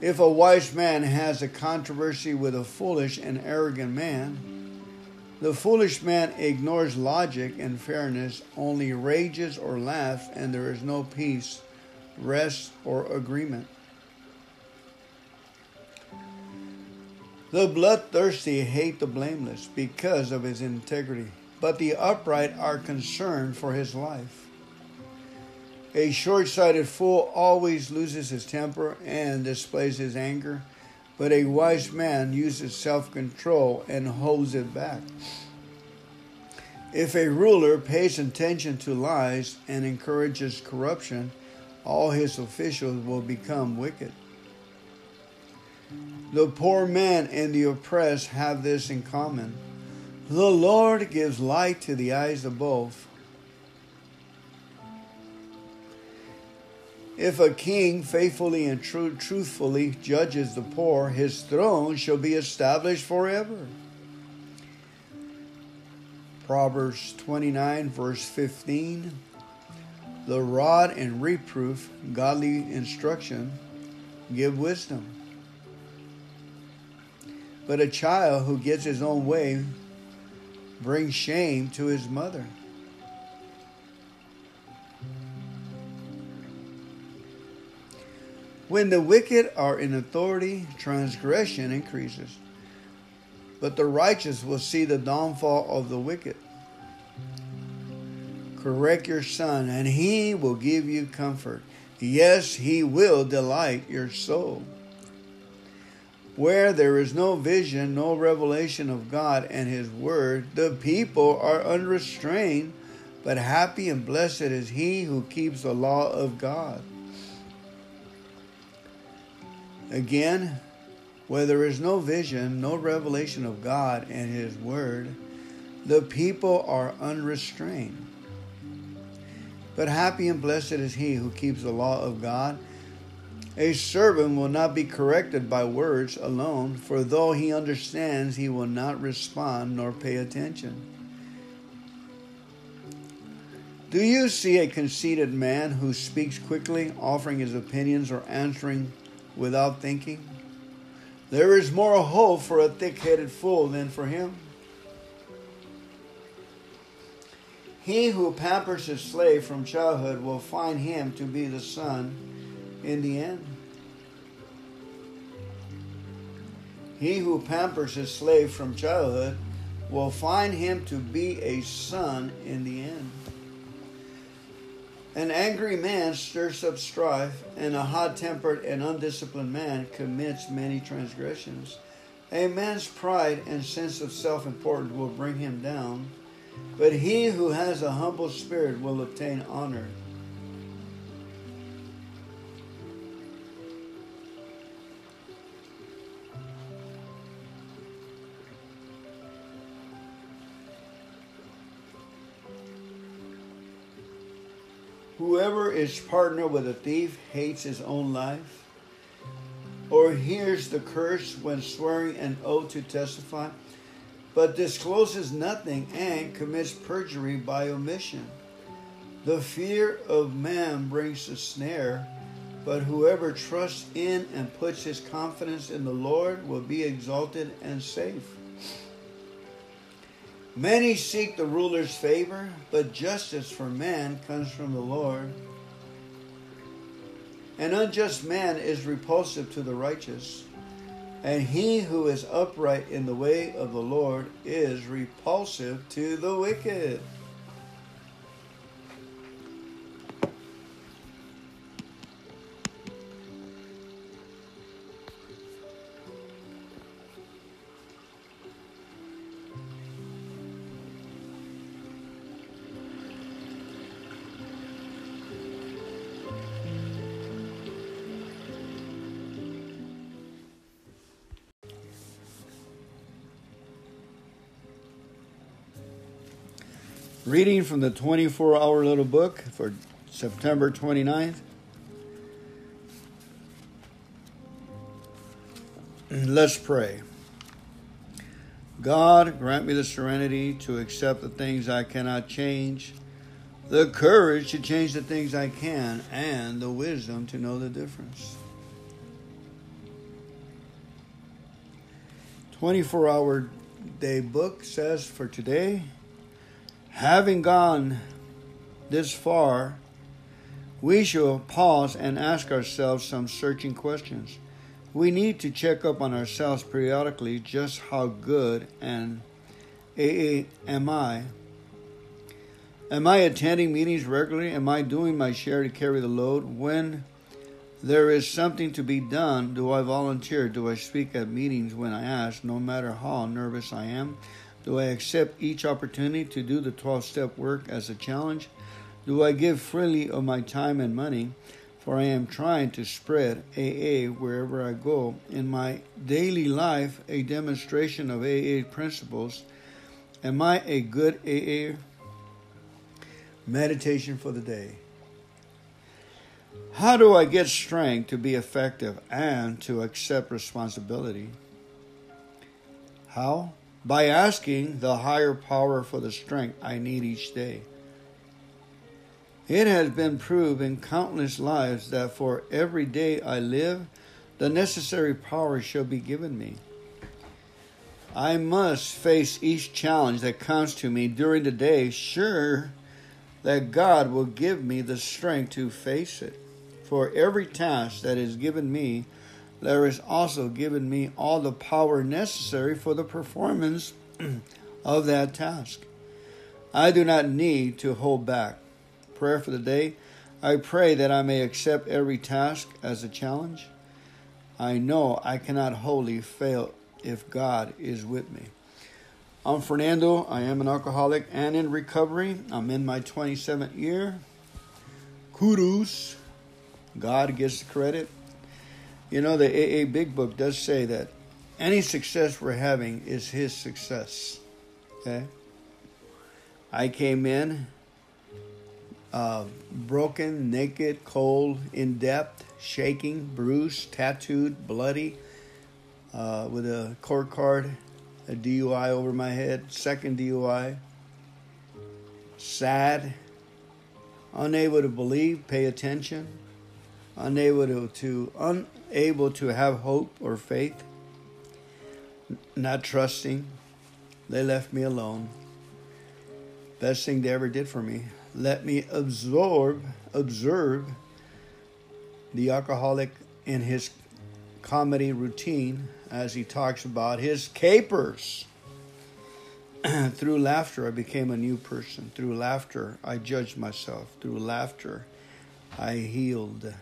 [SPEAKER 1] If a wise man has a controversy with a foolish and arrogant man, the foolish man ignores logic and fairness, only rages or laughs, and there is no peace rest, or agreement. The bloodthirsty hate the blameless because of his integrity, but the upright are concerned for his life. A short sighted fool always loses his temper and displays his anger, but a wise man uses self control and holds it back. If a ruler pays attention to lies and encourages corruption, all his officials will become wicked. The poor man and the oppressed have this in common. The Lord gives light to the eyes of both. If a king faithfully and tr- truthfully judges the poor, his throne shall be established forever. Proverbs 29, verse 15 the rod and reproof, godly instruction, give wisdom. But a child who gets his own way brings shame to his mother. When the wicked are in authority, transgression increases. But the righteous will see the downfall of the wicked. Correct your son, and he will give you comfort. Yes, he will delight your soul. Where there is no vision, no revelation of God and his word, the people are unrestrained, but happy and blessed is he who keeps the law of God. Again, where there is no vision, no revelation of God and his word, the people are unrestrained. But happy and blessed is he who keeps the law of God. A servant will not be corrected by words alone, for though he understands, he will not respond nor pay attention. Do you see a conceited man who speaks quickly, offering his opinions or answering without thinking? There is more hope for a thick headed fool than for him. He who pampers his slave from childhood will find him to be the son in the end. He who pampers his slave from childhood will find him to be a son in the end. An angry man stirs up strife, and a hot tempered and undisciplined man commits many transgressions. A man's pride and sense of self importance will bring him down but he who has a humble spirit will obtain honor. Whoever is partner with a thief hates his own life, or hears the curse when swearing an oath to testify but discloses nothing and commits perjury by omission. The fear of man brings a snare, But whoever trusts in and puts his confidence in the Lord will be exalted and safe. Many seek the ruler's favor, but justice for man comes from the Lord. An unjust man is repulsive to the righteous, and he who is upright in the way of the Lord is repulsive to the wicked. Reading from the 24 hour little book for September 29th. Let's pray. God, grant me the serenity to accept the things I cannot change, the courage to change the things I can, and the wisdom to know the difference. 24 hour day book says for today, Having gone this far, we shall pause and ask ourselves some searching questions. We need to check up on ourselves periodically just how good and AA am I? Am I attending meetings regularly? Am I doing my share to carry the load? When there is something to be done, do I volunteer? Do I speak at meetings when I ask, no matter how nervous I am? Do I accept each opportunity to do the 12 step work as a challenge? Do I give freely of my time and money? For I am trying to spread AA wherever I go. In my daily life, a demonstration of AA principles. Am I a good AA? Meditation for the day. How do I get strength to be effective and to accept responsibility? How? By asking the higher power for the strength I need each day. It has been proved in countless lives that for every day I live, the necessary power shall be given me. I must face each challenge that comes to me during the day, sure that God will give me the strength to face it. For every task that is given me, there is also given me all the power necessary for the performance <clears throat> of that task. I do not need to hold back. Prayer for the day. I pray that I may accept every task as a challenge. I know I cannot wholly fail if God is with me. I'm Fernando. I am an alcoholic and in recovery. I'm in my 27th year. Kudos. God gets the credit. You know, the AA Big Book does say that any success we're having is His success. Okay? I came in uh, broken, naked, cold, in depth, shaking, bruised, tattooed, bloody, uh, with a court card, a DUI over my head, second DUI, sad, unable to believe, pay attention, unable to, to un, able to have hope or faith, not trusting. They left me alone. Best thing they ever did for me. Let me absorb, observe the alcoholic in his comedy routine as he talks about his capers. <clears throat> Through laughter, I became a new person. Through laughter, I judged myself. Through laughter, I healed.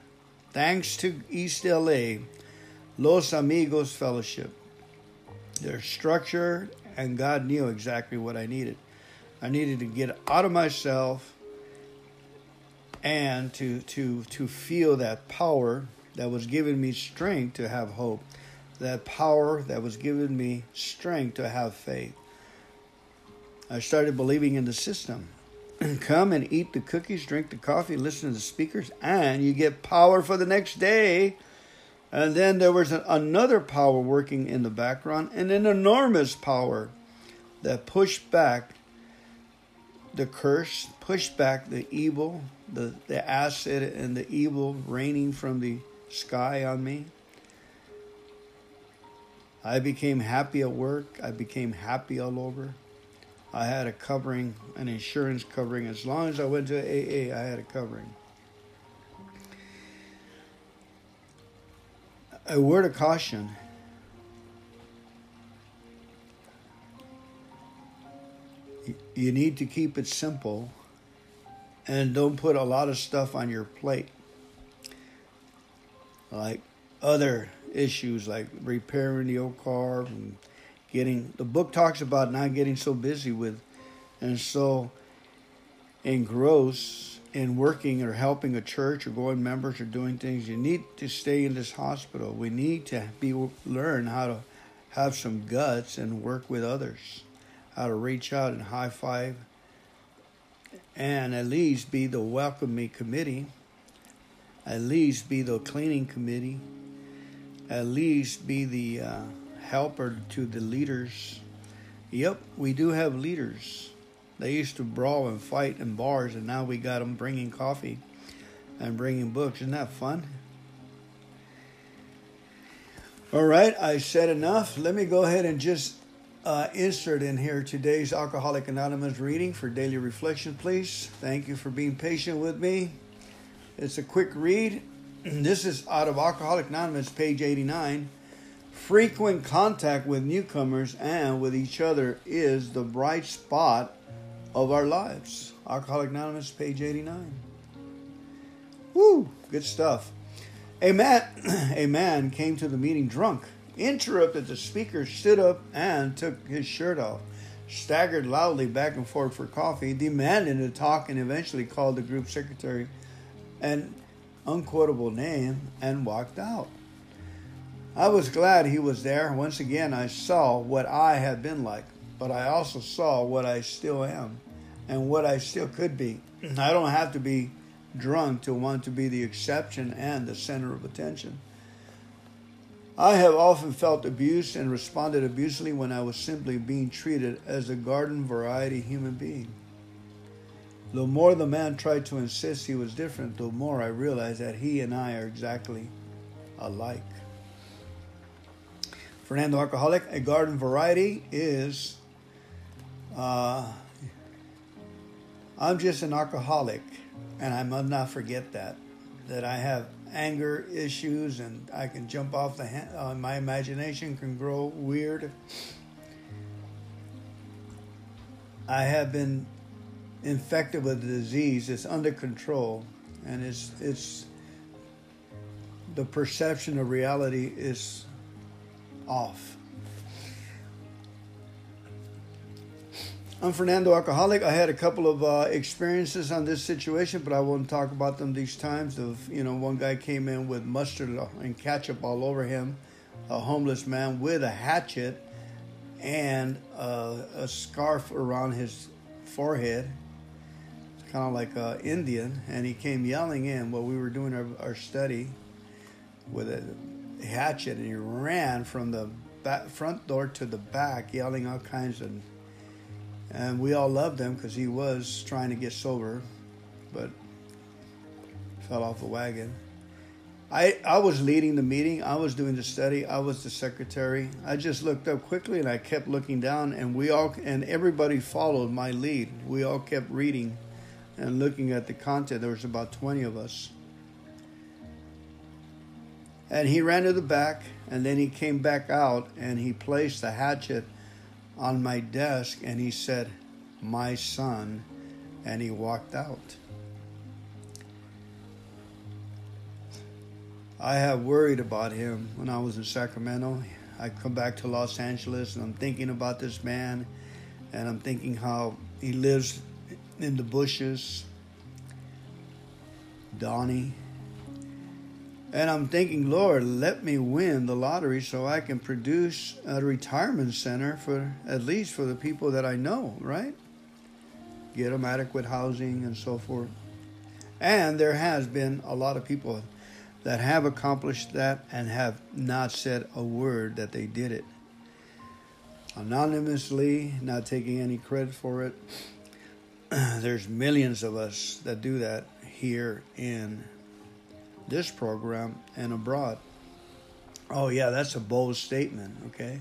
[SPEAKER 1] Thanks to East LA, Los Amigos Fellowship. Their structure, and God knew exactly what I needed. I needed to get out of myself and to to to feel that power that was giving me strength to have hope that power that was giving me strength to have faith i started believing in the system <clears throat> come and eat the cookies, drink the coffee, listen to the speakers, and you get power for the next day. And then there was an, another power working in the background, and an enormous power that pushed back the curse, pushed back the evil, the, the acid and the evil raining from the sky on me. I became happy at work. I became happy all over. I had a covering, an insurance covering. As long as I went to AA, I had a covering. A word of caution. You need to keep it simple and don't put a lot of stuff on your plate. Like other issues like repairing the old car and getting the book talks about not getting so busy with and so engrossed in working or helping a church or going members or doing things you need to stay in this hospital. We need to be learn how to have some guts and work with others how to reach out and high five and at least be the welcome me committee at least be the cleaning committee at least be the uh, helper to the leaders. Yep, we do have leaders. They used to brawl and fight in bars, and now we got them bringing coffee and bringing books. Isn't that fun? All right, I said enough. Let me go ahead and just uh, insert in here today's Alcoholic Anonymous reading for daily reflection, please. Thank you for being patient with me. It's a quick read. <clears throat> This is out of Alcoholic Anonymous, page 89. Frequent contact with newcomers and with each other is the bright spot of our lives. Alcoholic Anonymous, page 89. Woo, good stuff. A man, <clears throat> a man came to the meeting drunk, interrupted the speaker, stood up, and took his shirt off, staggered loudly back and forth for coffee, demanded to talk, and eventually called the group secretary an unquotable name and walked out. I was glad he was there. Once again, I saw what I had been like, but I also saw what I still am and what I still could be. I don't have to be drunk to want to be the exception and the center of attention. I have often felt abused and responded abusively when I was simply being treated as a garden variety human being. The more the man tried to insist he was different, the more I realized that he and I are exactly alike. Fernando Alcoholic, a garden variety is uh, I'm just an alcoholic, and I must not forget that. That I have anger issues, and I can jump off the hand, uh, my imagination can grow weird. I have been infected with a disease. It's under control, and it's it's the perception of reality is off. I'm Fernando Alcoholic. I had a couple of uh, experiences on this situation, but I won't talk about them these times. Of you know, one guy came in with mustard and ketchup all over him, a homeless man with a hatchet and a scarf around his forehead kind of like an Indian, and he came yelling in while we were doing our, our study with a hatchet, and he ran from the back, front door to the back, yelling all kinds of. And we all loved him because he was trying to get sober, but fell off the wagon. I, I was leading the meeting. I was doing the study. I was the secretary. I just looked up quickly and I kept looking down, and we all and everybody followed my lead. We all kept reading and looking at the content, there was about 20 of us. And he ran to the back, and then he came back out and he placed the hatchet on my desk and he said, My son, and he walked out. I have worried about him when I was in Sacramento. I come back to Los Angeles and I'm thinking about this man and I'm thinking how he lives in the bushes, Donnie. And I'm thinking, Lord, let me win the lottery so I can produce a retirement center for at least for the people that I know, right? Get them adequate housing and so forth. And there has been a lot of people that have accomplished that and have not said a word that they did it. Anonymously, not taking any credit for it. <clears throat> there's millions of us that do that here in this program and abroad. Oh, yeah, that's a bold statement, okay?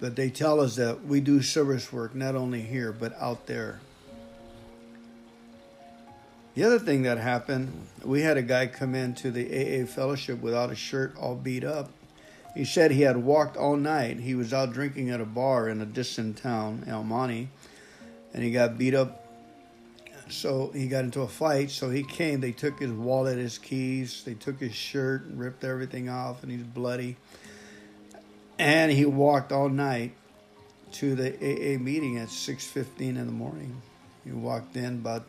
[SPEAKER 1] But they tell us that we do service work not only here, but out there. The other thing that happened, we had a guy come into the AA fellowship without a shirt, all beat up. He said he had walked all night. He was out drinking at a bar in a distant town, El Monte, and he got beat up. So he got into a fight. So he came. They took his wallet, his keys. They took his shirt and ripped everything off, and he's bloody. And he walked all night to the AA meeting at 6:15 in the morning. He walked in about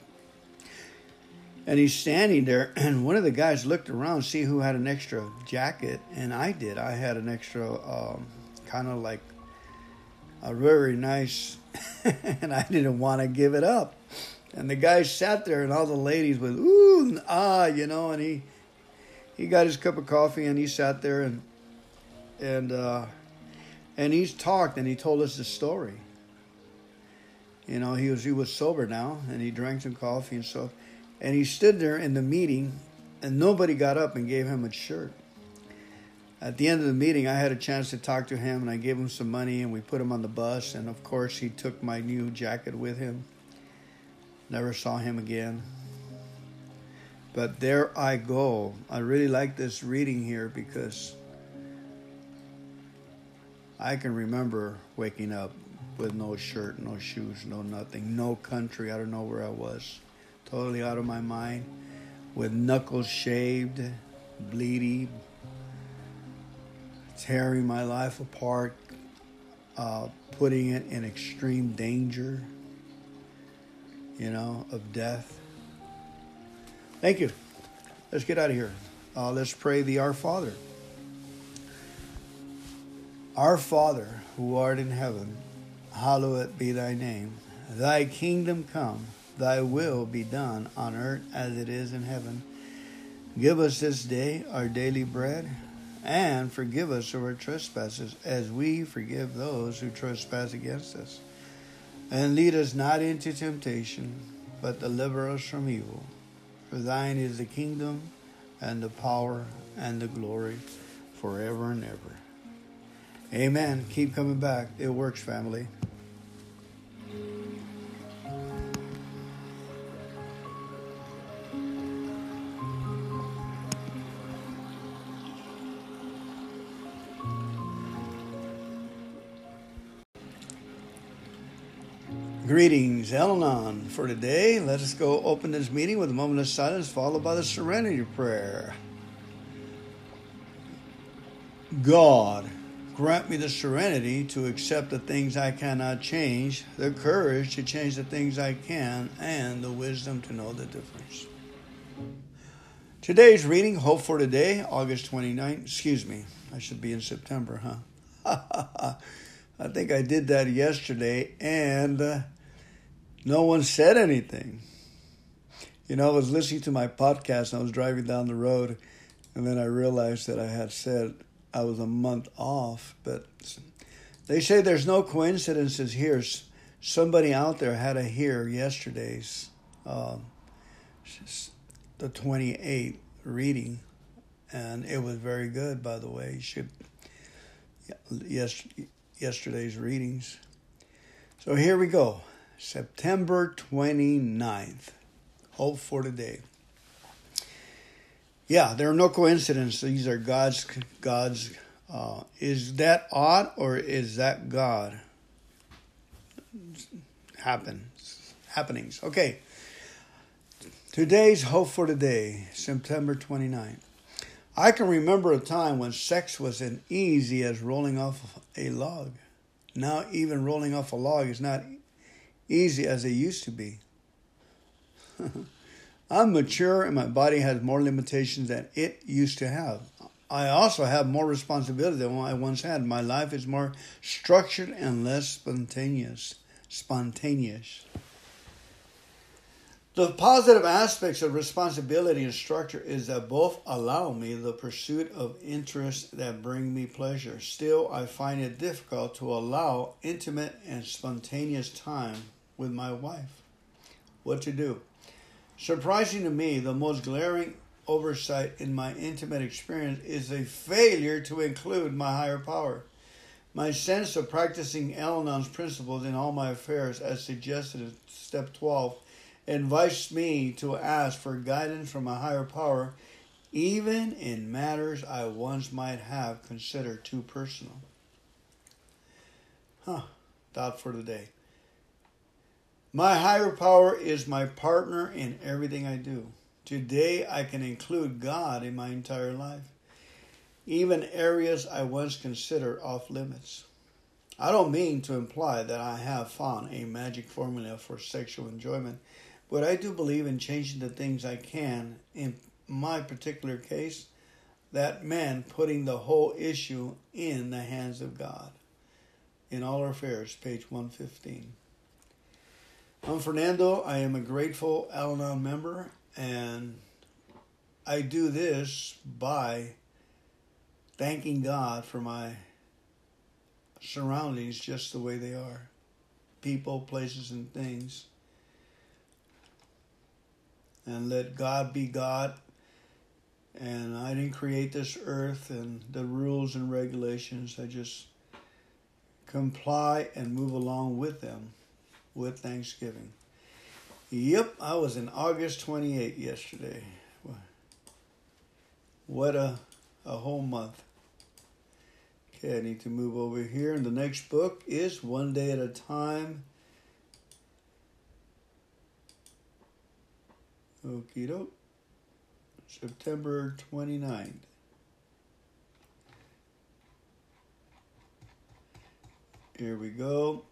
[SPEAKER 1] and he's standing there, <clears throat> and one of the guys looked around, see who had an extra jacket, and I did. I had an extra, um, kind of like a very nice, <laughs> and I didn't want to give it up. And the guy sat there, and all the ladies went ooh and ah, you know, and he he got his cup of coffee, and he sat there, and and uh, and he's talked, and he told us the story. You know, he was he was sober now, and he drank some coffee and stuff. And he stood there in the meeting, and nobody got up and gave him a shirt. At the end of the meeting, I had a chance to talk to him, and I gave him some money, and we put him on the bus. And of course, he took my new jacket with him. Never saw him again. But there I go. I really like this reading here because I can remember waking up with no shirt, no shoes, no nothing, no country. I don't know where I was totally out of my mind, with knuckles shaved, bleedy, tearing my life apart, uh, putting it in extreme danger, you know, of death. Thank you. Let's get out of here. Uh, let's pray the Our Father. Our Father, who art in heaven, hallowed be thy name. Thy kingdom come Thy will be done on earth as it is in heaven. Give us this day our daily bread, and forgive us our trespasses as we forgive those who trespass against us. And lead us not into temptation, but deliver us from evil. For thine is the kingdom, and the power, and the glory, forever and ever. Amen. Keep coming back. It works, family. Greetings, Al Anon. For today, let us go open this meeting with a moment of silence, followed by the serenity prayer. God, grant me the serenity to accept the things I cannot change, the courage to change the things I can, and the wisdom to know the difference. Today's reading, Hope for Today, August 29th. Excuse me, I should be in September, huh? <laughs> I think I did that yesterday, and. Uh, No one said anything. You know, I was listening to my podcast and I was driving down the road, and then I realized that I had said I was a month off. But they say there's no coincidences here. Somebody out there had to hear yesterday's, um, the 28th reading, and it was very good, by the way. You should, yes, yesterday's readings. So here we go. September 29th. Hope for today. Yeah, there are no coincidences. These are God's God's uh, is that odd or is that God? Happens happenings. Okay. Today's hope for today, September 29th. I can remember a time when sex was as easy as rolling off a log. Now even rolling off a log is not easy as they used to be. <laughs> I'm mature and my body has more limitations than it used to have. I also have more responsibility than I once had. My life is more structured and less spontaneous. Spontaneous. The positive aspects of responsibility and structure is that both allow me the pursuit of interests that bring me pleasure. Still, I find it difficult to allow intimate and spontaneous time with my wife. What to do? Surprising to me, the most glaring oversight in my intimate experience is a failure to include my higher power. My sense of practicing Al Anon's principles in all my affairs, as suggested in step 12, invites me to ask for guidance from a higher power, even in matters I once might have considered too personal. Huh, thought for the day. My higher power is my partner in everything I do. Today, I can include God in my entire life, even areas I once considered off limits. I don't mean to imply that I have found a magic formula for sexual enjoyment, but I do believe in changing the things I can. In my particular case, that meant putting the whole issue in the hands of God. In All Our Affairs, page 115. I'm Fernando. I am a grateful Al Anon member and I do this by thanking God for my surroundings just the way they are people, places, and things. And let God be God. And I didn't create this earth and the rules and regulations. I just comply and move along with them with Thanksgiving. Yep, I was in August 28 yesterday. What a, a whole month. Okay, I need to move over here. And the next book is One Day at a Time. Okie doke. September 29th. Here we go.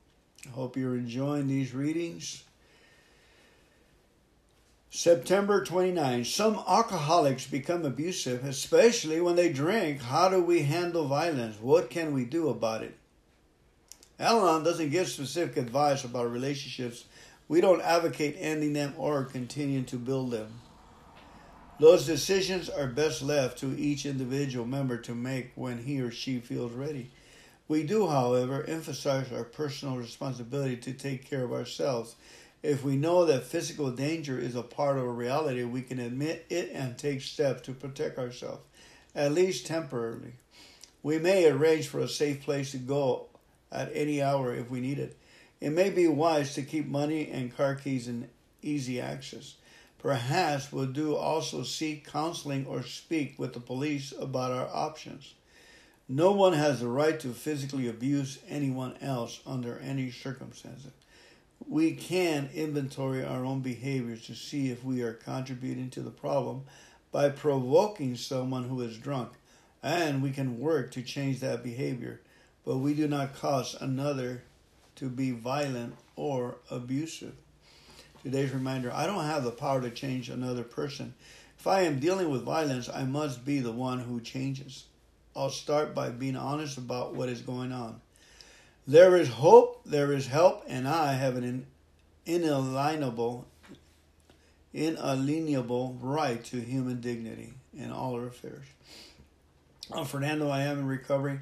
[SPEAKER 1] Hope you're enjoying these readings. September 29. Some alcoholics become abusive, especially when they drink. How do we handle violence? What can we do about it? Al doesn't give specific advice about relationships. We don't advocate ending them or continuing to build them. Those decisions are best left to each individual member to make when he or she feels ready. We do, however, emphasize our personal responsibility to take care of ourselves if we know that physical danger is a part of a reality, we can admit it and take steps to protect ourselves, at least temporarily. We may arrange for a safe place to go at any hour if we need it. It may be wise to keep money and car keys in easy access. Perhaps we'll do also seek counseling or speak with the police about our options. No one has the right to physically abuse anyone else under any circumstances we can inventory our own behaviors to see if we are contributing to the problem by provoking someone who is drunk, and we can work to change that behavior, but we do not cause another to be violent or abusive. Today's reminder I don't have the power to change another person. If I am dealing with violence, I must be the one who changes. I'll start by being honest about what is going on. There is hope, there is help, and I have an inalienable, inalienable right to human dignity in all our affairs. Oh, Fernando, I am in recovery.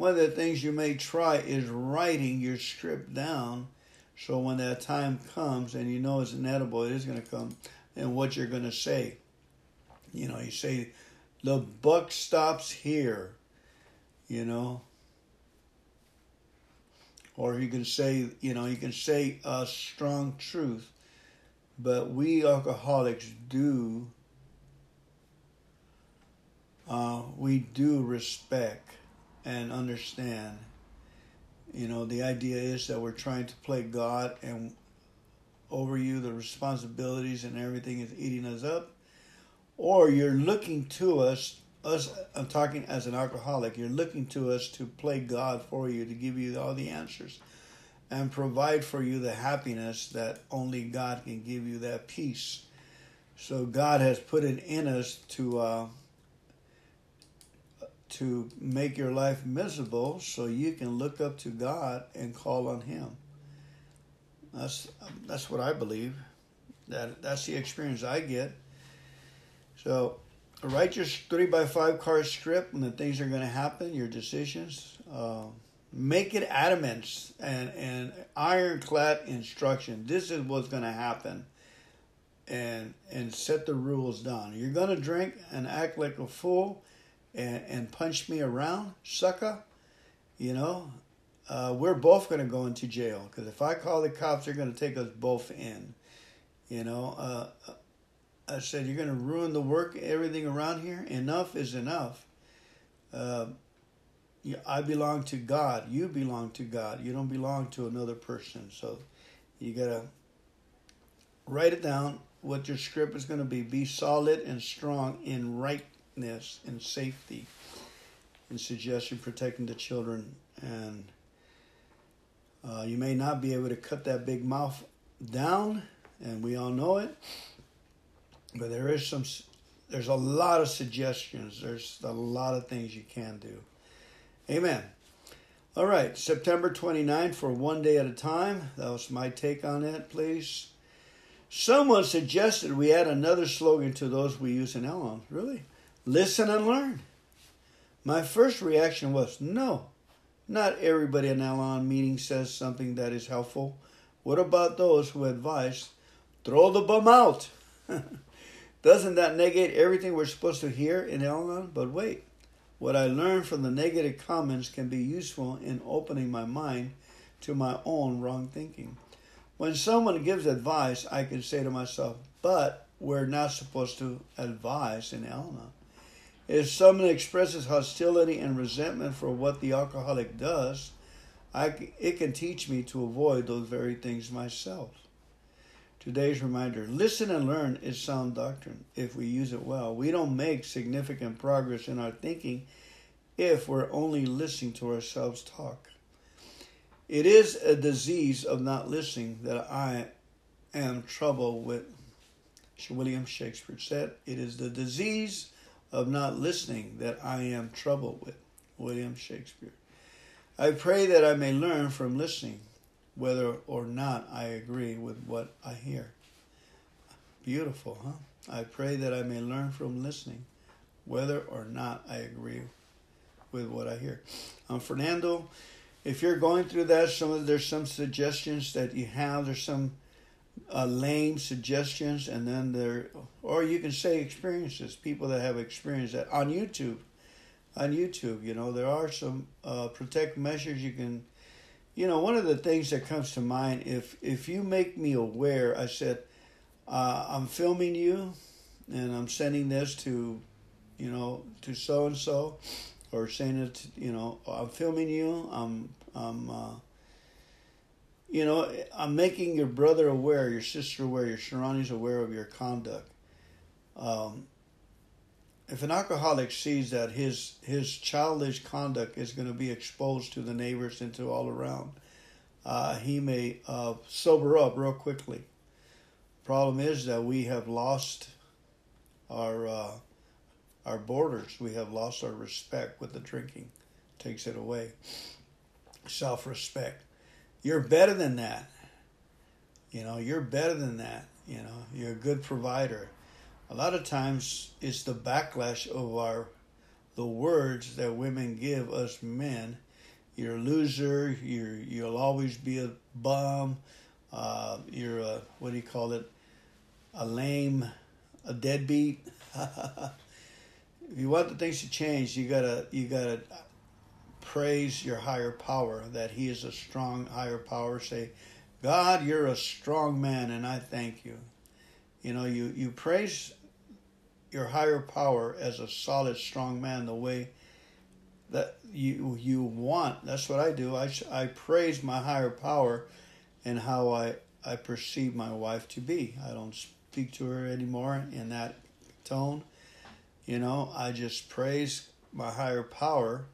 [SPEAKER 1] One of the things you may try is writing your script down so when that time comes and you know it's inedible, it is going to come, and what you're going to say. You know, you say, the buck stops here, you know, or you can say, you know, you can say a strong truth, but we alcoholics do, uh, we do respect and understand. You know, the idea is that we're trying to play God and over you, the responsibilities and everything is eating us up, or you're looking to us us I'm talking as an alcoholic, you're looking to us to play God for you, to give you all the answers and provide for you the happiness that only God can give you that peace. So God has put it in us to uh, to make your life miserable, so you can look up to God and call on Him. That's that's what I believe. That that's the experience I get. So write your three by five card script and the things are going to happen, your decisions. Uh, make it adamant and, and ironclad instruction. This is what's going to happen. and and set the rules down. You're gonna drink and act like a fool, and and punch me around, sucker. You know, uh, we're both gonna go into jail because if I call the cops, they're gonna take us both in. You know, uh, I said you're gonna ruin the work, everything around here. Enough is enough. Uh, I belong to God. You belong to God. You don't belong to another person. So you gotta write it down what your script is going to be. Be solid and strong in and safety, and suggestion protecting the children. And uh, you may not be able to cut that big mouth down, and we all know it. But there is some. There's a lot of suggestions. There's a lot of things you can do. Amen. All right, September 29 for one day at a time. That was my take on it, please. Someone suggested we add another slogan to those we use in Al Really? Listen and learn. My first reaction was no. Not everybody in Al meeting says something that is helpful. What about those who advise throw the bum out? <laughs> Doesn't that negate everything we're supposed to hear in Al But wait, what I learned from the negative comments can be useful in opening my mind to my own wrong thinking. When someone gives advice, I can say to myself, but we're not supposed to advise in Al. If someone expresses hostility and resentment for what the alcoholic does, I, it can teach me to avoid those very things myself. Today's reminder listen and learn is sound doctrine if we use it well. We don't make significant progress in our thinking if we're only listening to ourselves talk. It is a disease of not listening that I am troubled with. William Shakespeare said, It is the disease of not listening that I am troubled with. William Shakespeare. I pray that I may learn from listening, whether or not I agree with what I hear. Beautiful, huh? I pray that I may learn from listening, whether or not I agree with what I hear. I'm Fernando if you're going through that, some of there's some suggestions that you have. There's some uh, lame suggestions, and then there, or you can say experiences. People that have experienced that on YouTube. On YouTube, you know, there are some uh, protect measures you can. You know, one of the things that comes to mind if if you make me aware, I said, uh, I'm filming you, and I'm sending this to, you know, to so and so or saying it, you know, I'm filming you. I'm, I'm, uh, you know, I'm making your brother aware, your sister aware, your surroundings aware of your conduct. Um, if an alcoholic sees that his his childish conduct is going to be exposed to the neighbors and to all around, uh, he may uh, sober up real quickly. Problem is that we have lost our uh, our borders. We have lost our respect with the drinking, takes it away. Self respect. You're better than that. You know, you're better than that. You know, you're a good provider. A lot of times it's the backlash of our the words that women give us men. You're a loser. You're you'll always be a bum. Uh, you're a what do you call it? A lame, a deadbeat. <laughs> if you want the things to change, you gotta you gotta praise your higher power that He is a strong higher power. Say, God, you're a strong man, and I thank you. You know, you you praise your higher power as a solid, strong man the way that you you want. That's what I do. I I praise my higher power and how I I perceive my wife to be. I don't speak to her anymore in that tone. You know, I just praise my higher power.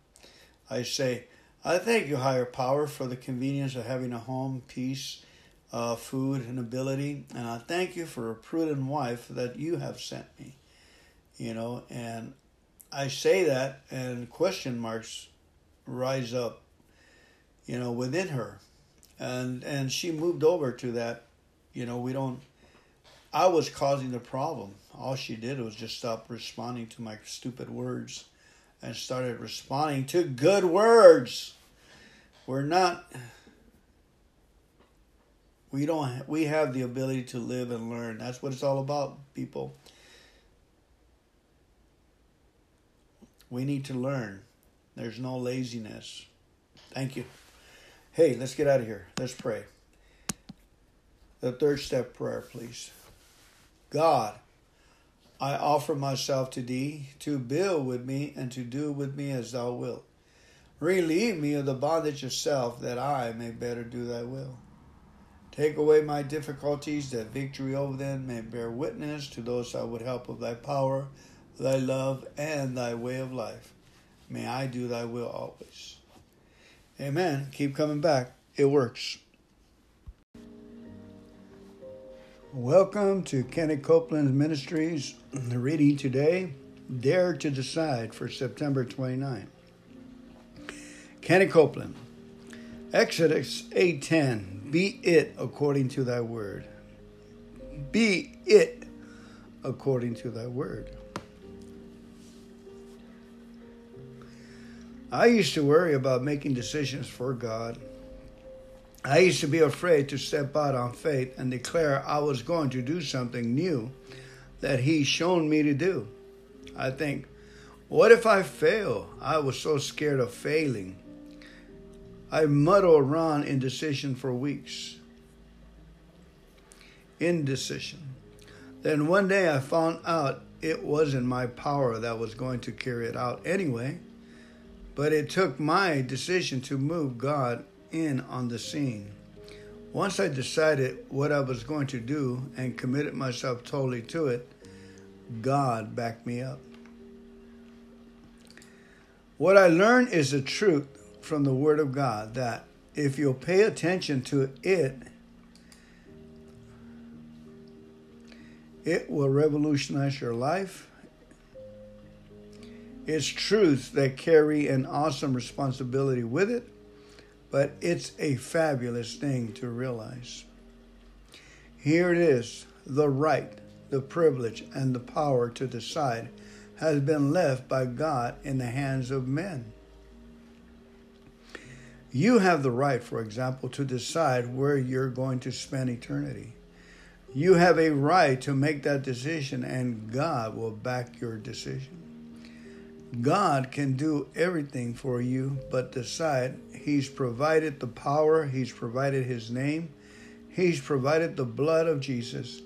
[SPEAKER 1] I say, I thank you, higher power, for the convenience of having a home, peace, uh, food, and ability. And I thank you for a prudent wife that you have sent me. You know, and I say that, and question marks rise up, you know, within her. And and she moved over to that, you know, we don't I was causing the problem. All she did was just stop responding to my stupid words and started responding to good words. We're not We don't. We have the ability to live and learn. That's what it's all about, people. We need to learn. There's no laziness. Thank you. Hey, let's get out of here. Let's pray. The third step prayer, please. God, I offer myself to thee to build with me and to do with me as thou wilt. Relieve me of the bondage of self that I may better do thy will. Take away my difficulties that victory over them may bear witness to those I would help of thy power, thy love, and thy way of life. May I do thy will always. Amen. Keep coming back. It works. Welcome to Kenny Copeland's Ministries. The Reading today, Dare to Decide for September 29. Kenny Copeland. Exodus 8:10 Be it according to thy word. Be it according to thy word. I used to worry about making decisions for God. I used to be afraid to step out on faith and declare I was going to do something new that He's shown me to do. I think, what if I fail? I was so scared of failing. I muddled around indecision for weeks. Indecision. Then one day I found out it wasn't my power that was going to carry it out anyway. But it took my decision to move God in on the scene. Once I decided what I was going to do and committed myself totally to it, God backed me up. What I learned is the truth from the Word of God that if you'll pay attention to it, it will revolutionize your life it's truths that carry an awesome responsibility with it, but it's a fabulous thing to realize. Here it is the right, the privilege, and the power to decide has been left by God in the hands of men. You have the right, for example, to decide where you're going to spend eternity. You have a right to make that decision, and God will back your decision. God can do everything for you but decide. He's provided the power, He's provided His name, He's provided the blood of Jesus,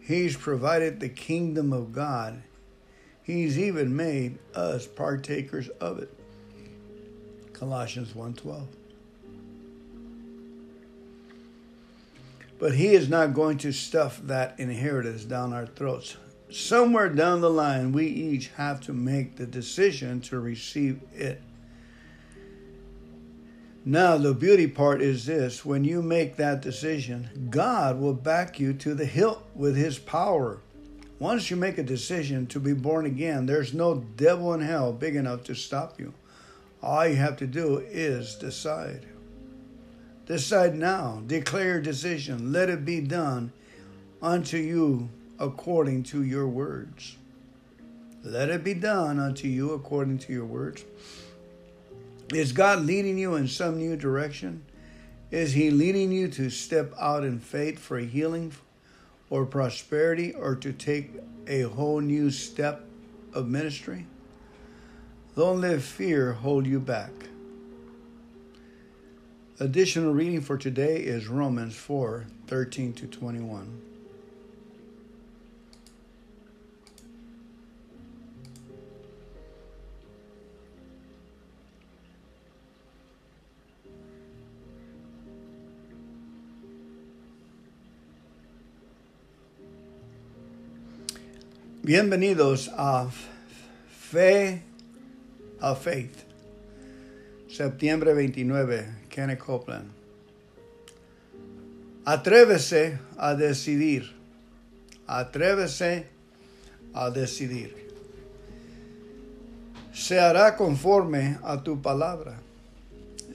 [SPEAKER 1] He's provided the kingdom of God. He's even made us partakers of it. Colossians 1:12. But he is not going to stuff that inheritance down our throats somewhere down the line, we each have to make the decision to receive it. Now, the beauty part is this when you make that decision, God will back you to the hilt with His power. Once you make a decision to be born again, there's no devil in hell big enough to stop you. All you have to do is decide. Decide now. Declare your decision. Let it be done unto you according to your words. Let it be done unto you according to your words. Is God leading you in some new direction? Is He leading you to step out in faith for healing or prosperity or to take a whole new step of ministry? Don't let fear hold you back. Additional reading for today is Romans 4 13 to 21. Bienvenidos a Fe a Faith. Septiembre 29, Kenneth Copeland. Atrévese a decidir. Atrévese a decidir. Se hará conforme a tu palabra.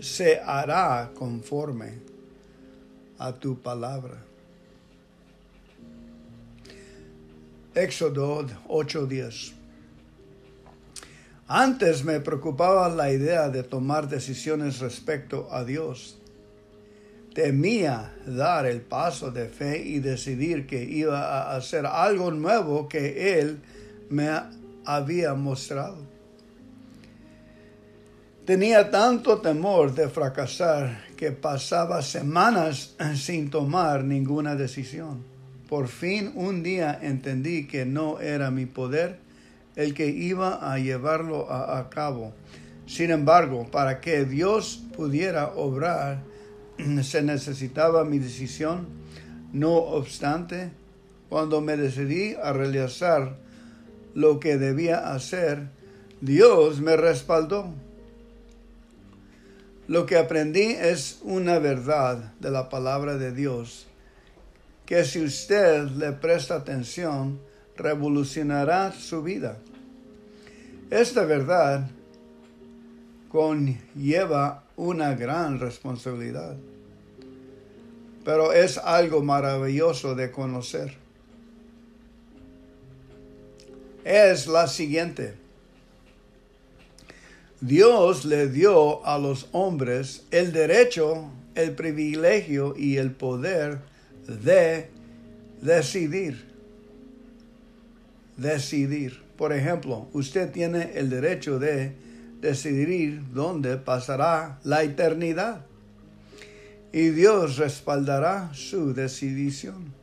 [SPEAKER 1] Se hará conforme a tu palabra. Éxodo 8:10. Antes me preocupaba la idea de tomar decisiones respecto a Dios, temía dar el paso de fe y decidir que iba a hacer algo nuevo que Él me había mostrado. Tenía tanto temor de fracasar que pasaba semanas sin tomar ninguna decisión. Por fin un día entendí que no era mi poder el que iba a llevarlo a, cabo. Sin embargo, para que Dios pudiera obrar, <clears throat> se necesitaba mi decisión. No obstante, cuando me decidí a realizar lo que debía hacer, Dios me respaldó. Lo que aprendí es una verdad de la palabra de Dios, que si usted le presta atención, revolucionará su vida. Esta verdad conlleva una gran responsabilidad, pero es algo maravilloso de conocer. Es la siguiente. Dios le dio a los hombres el derecho, el privilegio y el poder de decidir. Decidir. Por ejemplo, usted tiene el derecho de decidir dónde pasará la eternidad. Y Dios respaldará su decisión.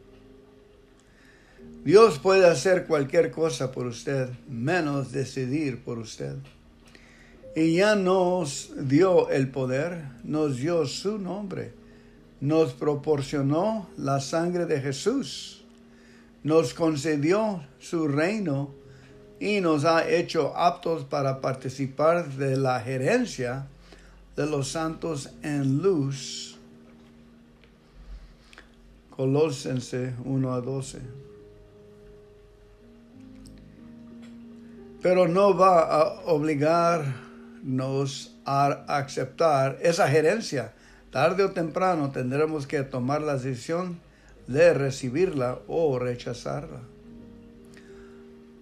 [SPEAKER 1] Dios puede hacer cualquier cosa por usted, menos decidir por usted. Y ya nos dio el poder, nos dio su nombre, nos proporcionó la sangre de Jesús, nos concedió su reino y nos ha hecho aptos para participar de la gerencia de los santos en luz. Colósense 1 a 12. Pero no va a obligar nos a aceptar esa gerencia. Tarde o temprano tendremos que tomar la decisión de recibirla o rechazarla.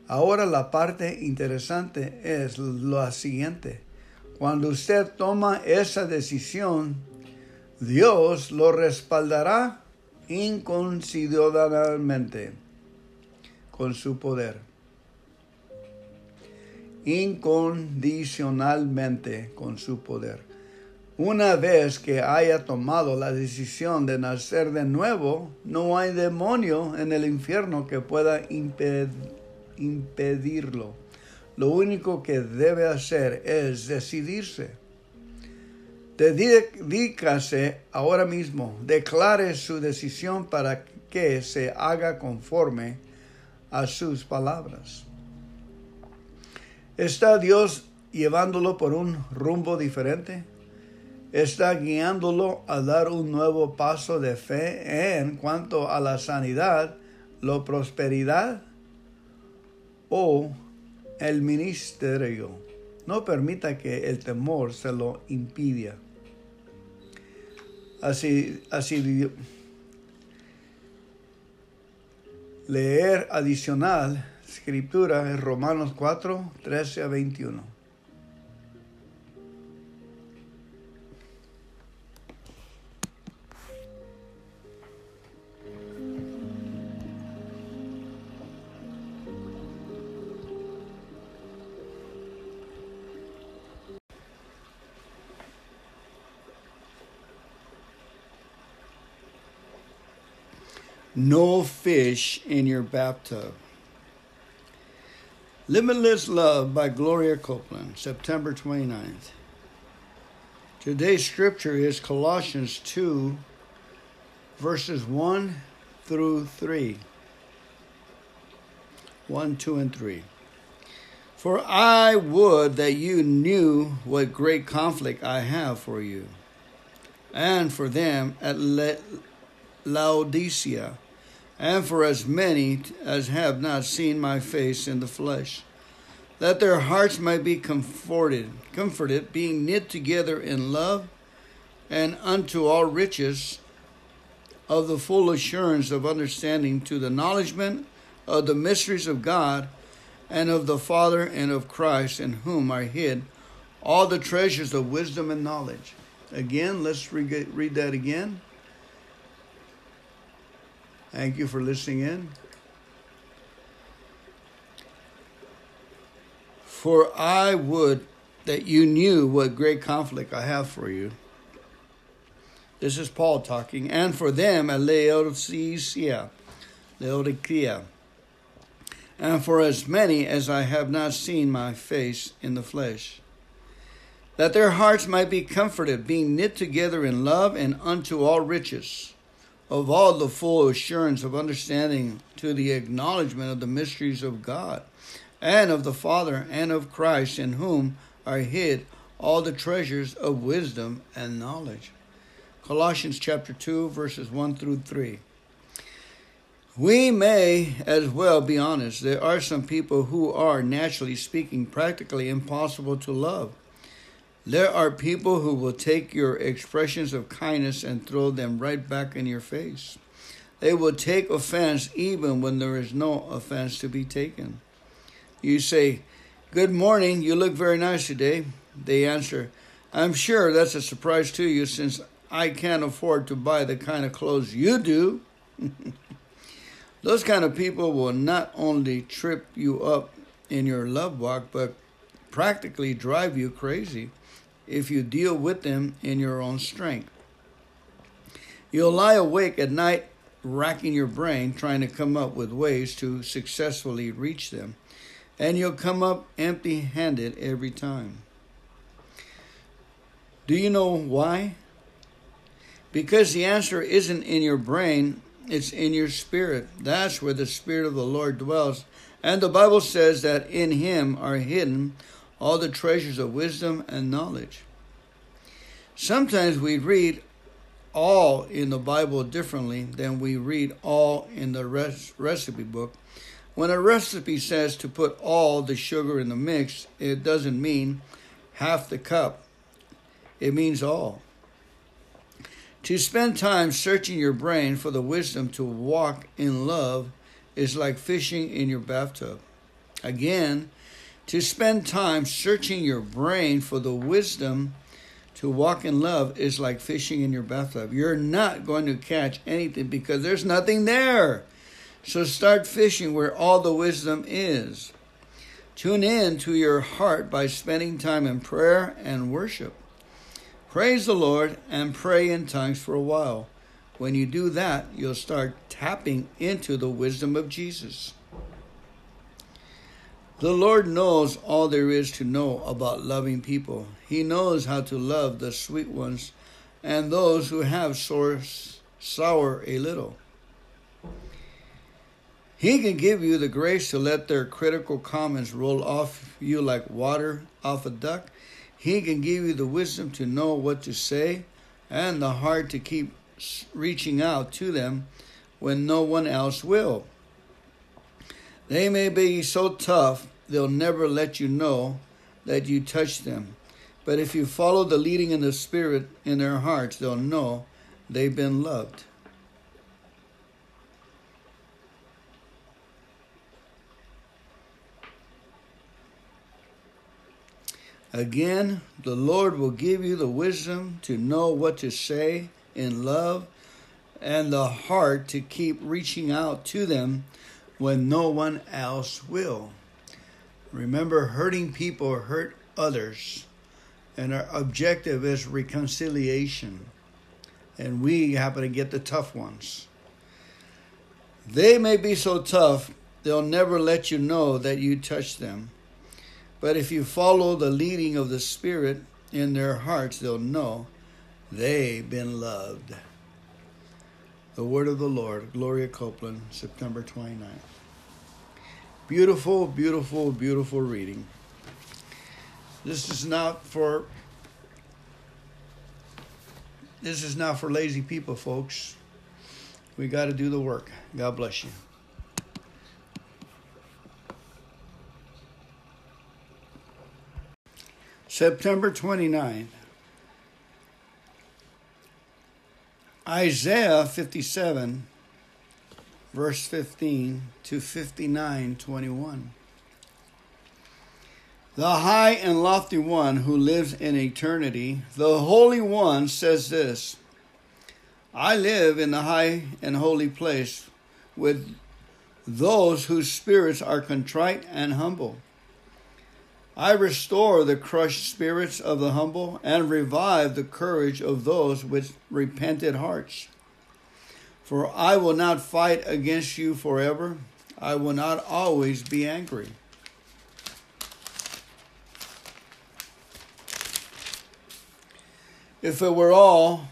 [SPEAKER 1] Ahora la parte interesante es la siguiente. Cuando usted toma esa decisión, Dios lo respaldará incondicionalmente con su poder incondicionalmente con su poder. Una vez que haya tomado la decisión de nacer de nuevo, no hay demonio en el infierno que pueda impedirlo. Lo único que debe hacer es decidirse. Dedícase ahora mismo, declare su decisión para que se haga conforme a sus palabras. ¿Está Dios llevándolo por un rumbo diferente? ¿Está guiándolo a dar un nuevo paso de fe en cuanto a la sanidad, la prosperidad o el ministerio? No permita que el temor se lo impida. Así, así leer adicional escritura es Romanos 4, 13 a 21. No fish in your bathtub. Limitless Love by Gloria Copeland, September 29th. Today's scripture is Colossians 2, verses 1 through 3. 1, 2, and 3. For I would that you knew what great conflict I have for you, and for them at Laodicea and for as many as have not seen my face in the flesh, that their hearts might be comforted, comforted, being knit together in love, and unto all riches of the full assurance of understanding to the acknowledgement of the mysteries of God and of the Father and of Christ, in whom are hid all the treasures of wisdom and knowledge. Again, let's read that again. Thank you for listening in. For I would that you knew what great conflict I have for you. This is Paul talking, and for them at Laodicea, Laodicea, and for as many as I have not seen my face in the flesh, that their hearts might be comforted, being knit together in love and unto all riches, of all the full assurance of understanding to the acknowledgement of the mysteries of God and of the Father and of Christ, in whom are hid all the treasures of wisdom and knowledge. Colossians chapter 2, verses 1 through 3. We may as well be honest. There are some people who are, naturally speaking, practically impossible to love. There are people who will take your expressions of kindness and throw them right back in your face. They will take offense even when there is no offense to be taken. You say, Good morning, you look very nice today. They answer, I'm sure that's a surprise to you since I can't afford to buy the kind of clothes you do. <laughs> Those kind of people will not only trip you up in your love walk, but practically drive you crazy if you deal with them in your own strength. You'll lie awake at night racking your brain trying to come up with ways to successfully reach them and you'll come up empty handed every time. Do you know why? Because the answer isn't in your brain, it's in your spirit. That's where the Spirit of the Lord dwells. And the Bible says that in Him are hidden all the treasures of wisdom and knowledge. Sometimes we read all in the Bible differently than we read all in the recipe book when a recipe says to put all the sugar in the mix, it doesn't mean half the cup, it means all. To spend time searching your brain for the wisdom to walk in love is like fishing in your bathtub. Again, to spend time searching your brain for the wisdom to walk in love is like fishing in your bathtub. You're not going to catch anything because there's nothing there. So start fishing where all the wisdom is. Tune in to your heart by spending time in prayer and worship. Praise the Lord and pray in tongues for a while. When you do that, you'll start tapping into the wisdom of Jesus. The Lord knows all there is to know about loving people. He knows how to love the sweet ones and those who have sour, sour a little. He can give you the grace to let their critical comments roll off you like water off a duck. He can give you the wisdom to know what to say and the heart to keep reaching out to them when no one else will. They may be so tough, they'll never let you know that you touched them. But if you follow the leading in the Spirit in their hearts, they'll know they've been loved. Again, the Lord will give you the wisdom to know what to say in love and the heart to keep reaching out to them when no one else will. Remember, hurting people hurt others, and our objective is reconciliation. And we happen to get the tough ones. They may be so tough, they'll never let you know that you touched them. But if you follow the leading of the Spirit in their hearts, they'll know they've been loved. The Word of the Lord, Gloria Copeland, September 29th. Beautiful, beautiful, beautiful reading. This is not for this is not for lazy people, folks. We got to do the work. God bless you. September 29th. Isaiah 57, verse 15 to 59 21. The high and lofty one who lives in eternity, the Holy One, says this I live in the high and holy place with those whose spirits are contrite and humble. I restore the crushed spirits of the humble and revive the courage of those with repented hearts. For I will not fight against you forever, I will not always be angry. If it were all,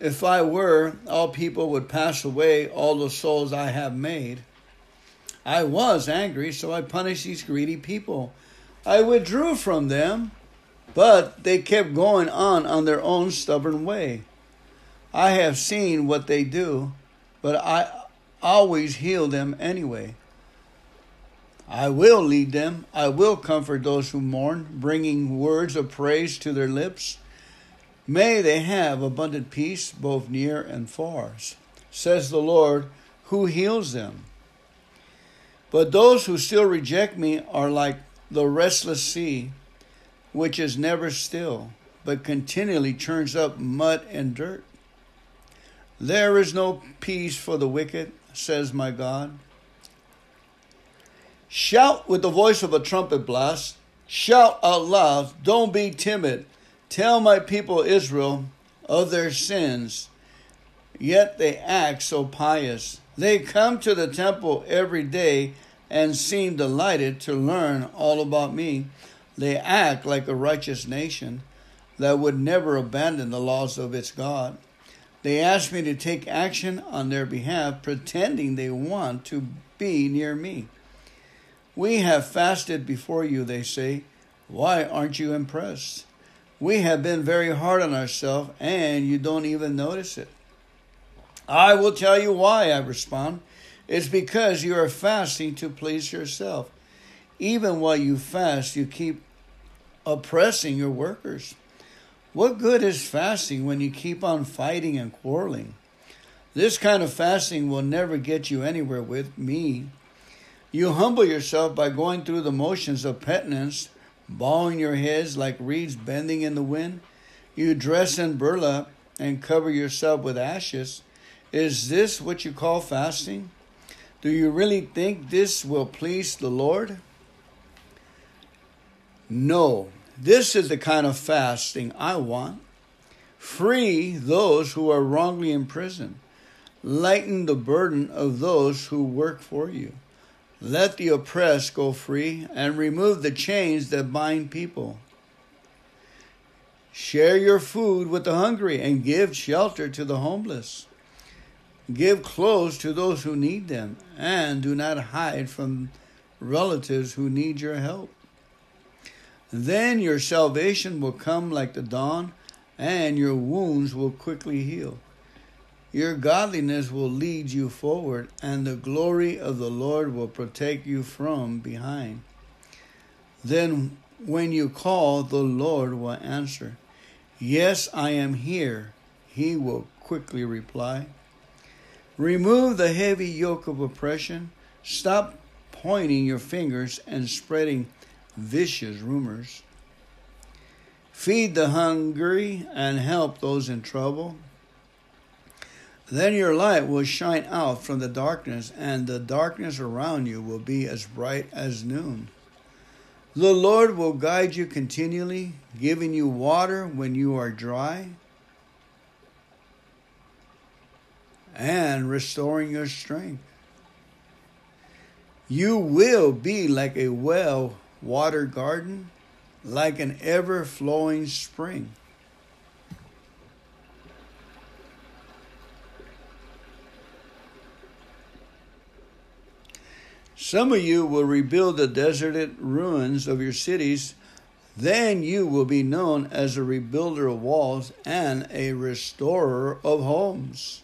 [SPEAKER 1] if I were, all people would pass away, all the souls I have made. I was angry, so I punished these greedy people. I withdrew from them, but they kept going on on their own stubborn way. I have seen what they do, but I always heal them anyway. I will lead them. I will comfort those who mourn, bringing words of praise to their lips. May they have abundant peace both near and far, says the Lord, who heals them. But those who still reject me are like the restless sea, which is never still, but continually churns up mud and dirt. There is no peace for the wicked, says my God. Shout with the voice of a trumpet blast. Shout out loud. Don't be timid. Tell my people Israel of their sins. Yet they act so pious. They come to the temple every day and seem delighted to learn all about me. They act like a righteous nation that would never abandon the laws of its God. They ask me to take action on their behalf, pretending they want to be near me. We have fasted before you, they say. Why aren't you impressed? We have been very hard on ourselves, and you don't even notice it. I will tell you why, I respond. It's because you are fasting to please yourself. Even while you fast, you keep oppressing your workers. What good is fasting when you keep on fighting and quarreling? This kind of fasting will never get you anywhere with me. You humble yourself by going through the motions of penitence, bowing your heads like reeds bending in the wind. You dress in burlap and cover yourself with ashes. Is this what you call fasting? Do you really think this will please the Lord? No, this is the kind of fasting I want. Free those who are wrongly imprisoned. Lighten the burden of those who work for you. Let the oppressed go free and remove the chains that bind people. Share your food with the hungry and give shelter to the homeless. Give clothes to those who need them, and do not hide from relatives who need your help. Then your salvation will come like the dawn, and your wounds will quickly heal. Your godliness will lead you forward, and the glory of the Lord will protect you from behind. Then, when you call, the Lord will answer. Yes, I am here, he will quickly reply. Remove the heavy yoke of oppression. Stop pointing your fingers and spreading vicious rumors. Feed the hungry and help those in trouble. Then your light will shine out from the darkness, and the darkness around you will be as bright as noon. The Lord will guide you continually, giving you water when you are dry and restoring your strength. You will be like a well watered garden, like an ever flowing spring. Some of you will rebuild the deserted ruins of your cities. Then you will be known as a rebuilder of walls and a restorer of homes.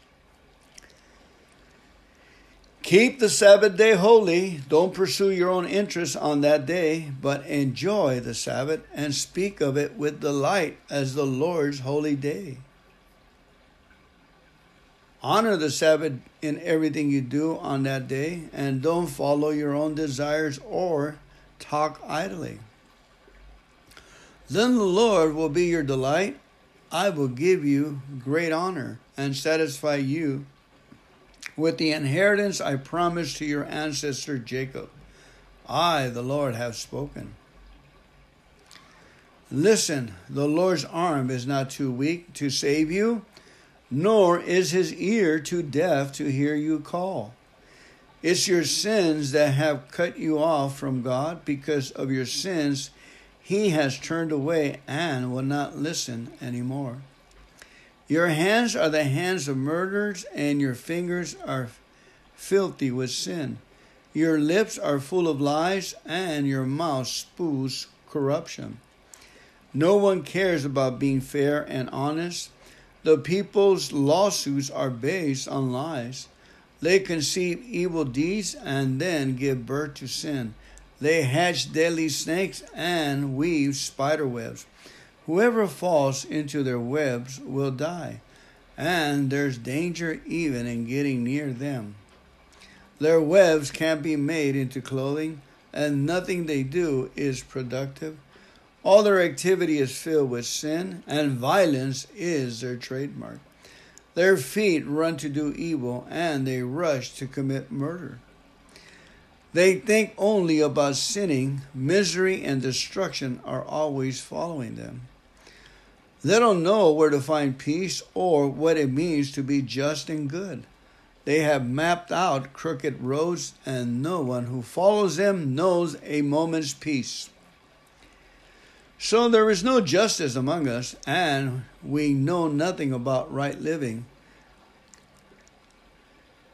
[SPEAKER 1] Keep the Sabbath day holy. Don't pursue your own interests on that day, but enjoy the Sabbath and speak of it with delight as the Lord's holy day. Honor the Sabbath in everything you do on that day, and don't follow your own desires or talk idly. Then the Lord will be your delight. I will give you great honor and satisfy you with the inheritance I promised to your ancestor Jacob. I, the Lord, have spoken. Listen, the Lord's arm is not too weak to save you, nor is his ear too deaf to hear you call. It's your sins that have cut you off from God. Because of your sins, he has turned away and will not listen anymore. Your hands are the hands of murderers, and your fingers are filthy with sin. Your lips are full of lies, and your mouth spews corruption. No one cares about being fair and honest. The people's lawsuits are based on lies. They conceive evil deeds and then give birth to sin. They hatch deadly snakes and weave spider webs. Whoever falls into their webs will die, and there's danger even in getting near them. Their webs can't be made into clothing, and nothing they do is productive. All their activity is filled with sin, and violence is their trademark. Their feet run to do evil, and they rush to commit murder. They think only about sinning. Misery and destruction are always following them. They don't know where to find peace or what it means to be just and good. They have mapped out crooked roads, and no one who follows them knows a moment's peace. So there is no justice among us, and we know nothing about right living.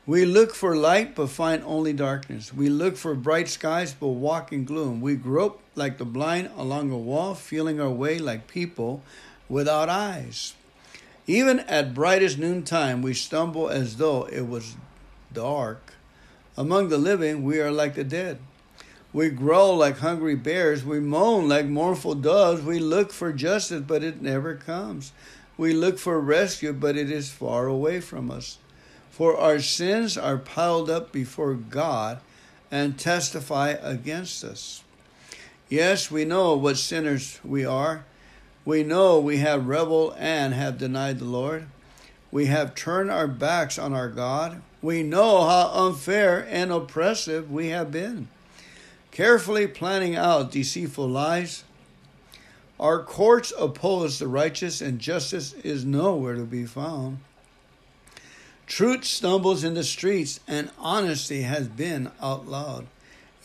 [SPEAKER 1] We look for light but find only darkness. We look for bright skies but walk in gloom. We grope like the blind along a wall, feeling our way like people without eyes. Even at brightest noontime, we stumble as though it was dark. Among the living, we are like the dead. We growl like hungry bears. We moan like mournful doves. We look for justice, but it never comes. We look for rescue, but it is far away from us. For our sins are piled up before God and testify against us. Yes, we know what sinners we are. We know we have rebelled and have denied the Lord. We have turned our backs on our God. We know how unfair and oppressive we have been carefully planning out deceitful lies. Our courts oppose the righteous, and justice is nowhere to be found. Truth stumbles in the streets, and honesty has been outlawed.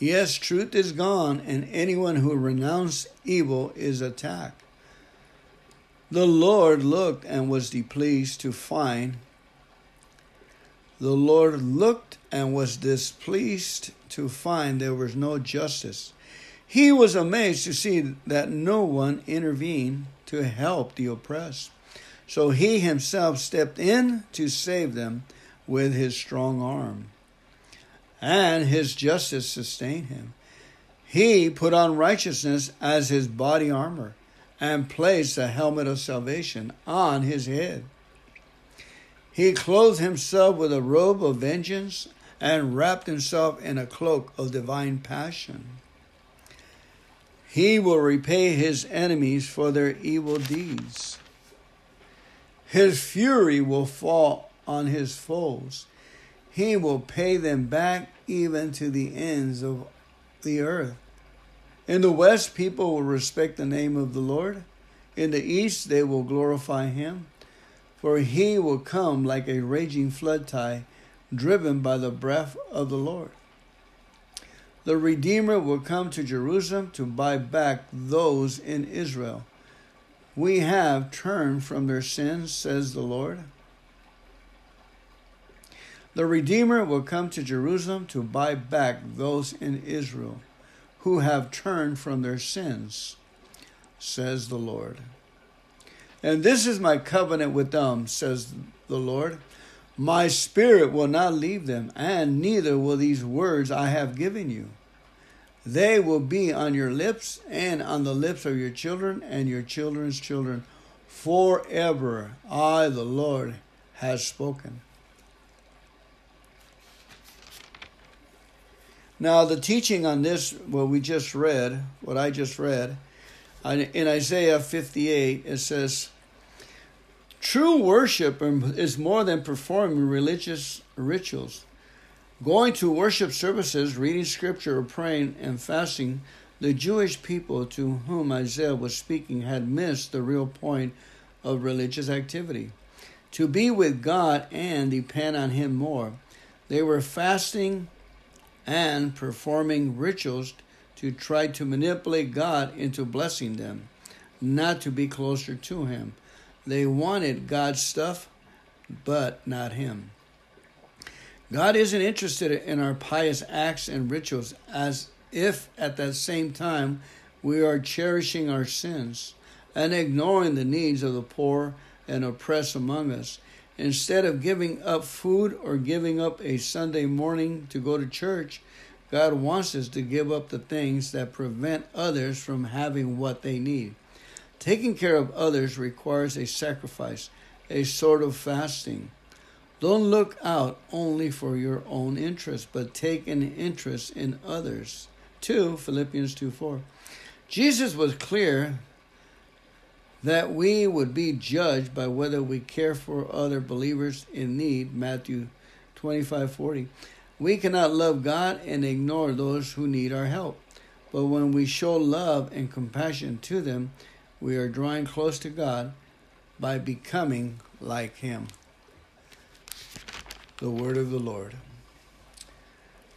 [SPEAKER 1] Yes, truth is gone, and anyone who renounces evil is attacked. The Lord looked and was displeased to find. The Lord looked and was displeased to find there was no justice. He was amazed to see that no one intervened to help the oppressed. So he himself stepped in to save them with his strong arm. And his justice sustained him. He put on righteousness as his body armor and placed the helmet of salvation on his head. He clothed himself with a robe of vengeance and wrapped himself in a cloak of divine passion. He will repay his enemies for their evil deeds. His fury will fall on his foes. He will pay them back even to the ends of the earth. In the west, people will respect the name of the Lord. In the east, they will glorify him. For he will come like a raging flood tide driven by the breath of the Lord. The Redeemer will come to Jerusalem to buy back those in Israel. We have turned from their sins, says the Lord. The Redeemer will come to Jerusalem to buy back those in Israel who have turned from their sins, says the Lord. And this is my covenant with them, says the Lord. My spirit will not leave them, and neither will these words I have given you. They will be on your lips and on the lips of your children and your children's children forever. I, the Lord, has spoken. Now, the teaching on this, what we just read, what I just read, in Isaiah 58, it says, True worship is more than performing religious rituals. Going to worship services, reading scripture, or praying and fasting, the Jewish people to whom Isaiah was speaking had missed the real point of religious activity to be with God and depend on Him more. They were fasting and performing rituals to try to manipulate God into blessing them, not to be closer to Him. They wanted God's stuff, but not Him. God isn't interested in our pious acts and rituals as if at that same time we are cherishing our sins and ignoring the needs of the poor and oppressed among us. Instead of giving up food or giving up a Sunday morning to go to church, God wants us to give up the things that prevent others from having what they need. Taking care of others requires a sacrifice, a sort of fasting. Don't look out only for your own interest, but take an interest in others. 2 Philippians 2 4. Jesus was clear that we would be judged by whether we care for other believers in need. Matthew 25 40. We cannot love God and ignore those who need our help. But when we show love and compassion to them, we are drawing close to God by becoming like Him. The word of the Lord.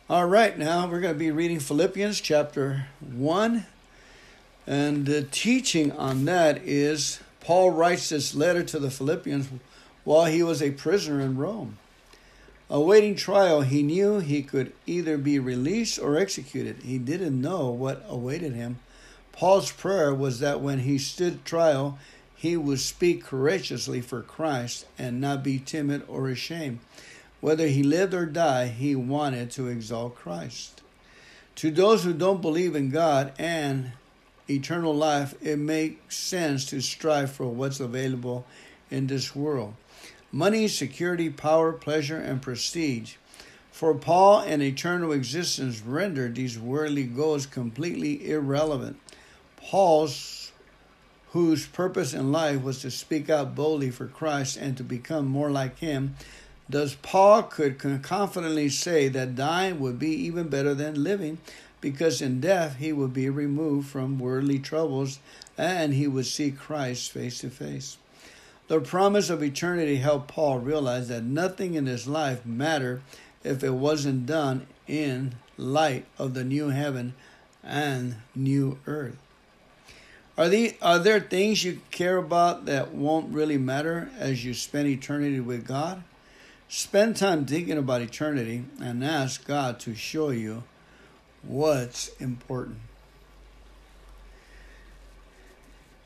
[SPEAKER 1] All right, now we're going to be reading Philippians chapter 1. And the teaching on that is Paul writes this letter to the Philippians while he was a prisoner in Rome. Awaiting trial, he knew he could either be released or executed. He didn't know what awaited him Paul's prayer was that when he stood trial, he would speak courageously for Christ and not be timid or ashamed. Whether he lived or died, he wanted to exalt Christ. To those who don't believe in God and eternal life, it makes sense to strive for what's available in this world money, security, power, pleasure, and prestige. For Paul, an eternal existence rendered these worldly goals completely irrelevant. Paul's, whose purpose in life was to speak out boldly for Christ and to become more like him, does Paul could confidently say that dying would be even better than living because in death he would be removed from worldly troubles and he would see Christ face to face. The promise of eternity helped Paul realize that nothing in his life mattered if it wasn't done in light of the new heaven and new earth. Are, the, are there things you care about that won't really matter as you spend eternity with God? Spend time thinking about eternity and ask God to show you what's important.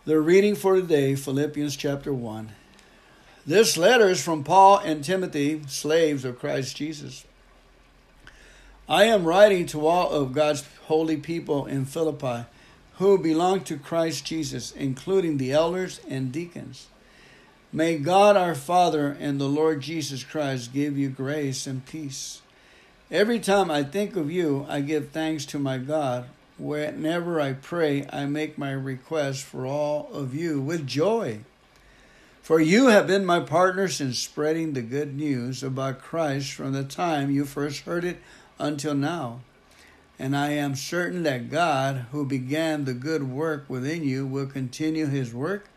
[SPEAKER 1] The reading for today, Philippians chapter 1. This letter is from Paul and Timothy, slaves of Christ Jesus. I am writing to all of God's holy people in Philippi who belong to Christ Jesus, including the elders and deacons. May God our Father and the Lord Jesus Christ give you grace and peace. Every time I think of you, I give thanks to my God. Whenever I pray, I make my request for all of you with joy. For you have been my partners in spreading the good news about Christ from the time you first heard it until now. And I am certain that God, who began the good work within you, will continue his work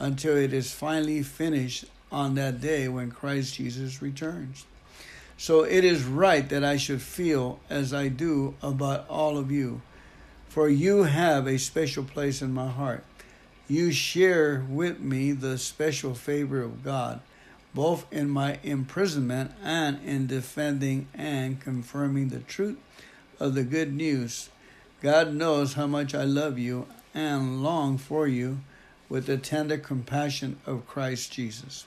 [SPEAKER 1] until it is finally finished on that day when Christ Jesus returns. So it is right that I should feel as I do about all of you, for you have a special place in my heart. You share with me the special favor of God, both in my imprisonment and in defending and confirming the truth of the good news. God knows how much I love you and long for you with the tender compassion of Christ Jesus.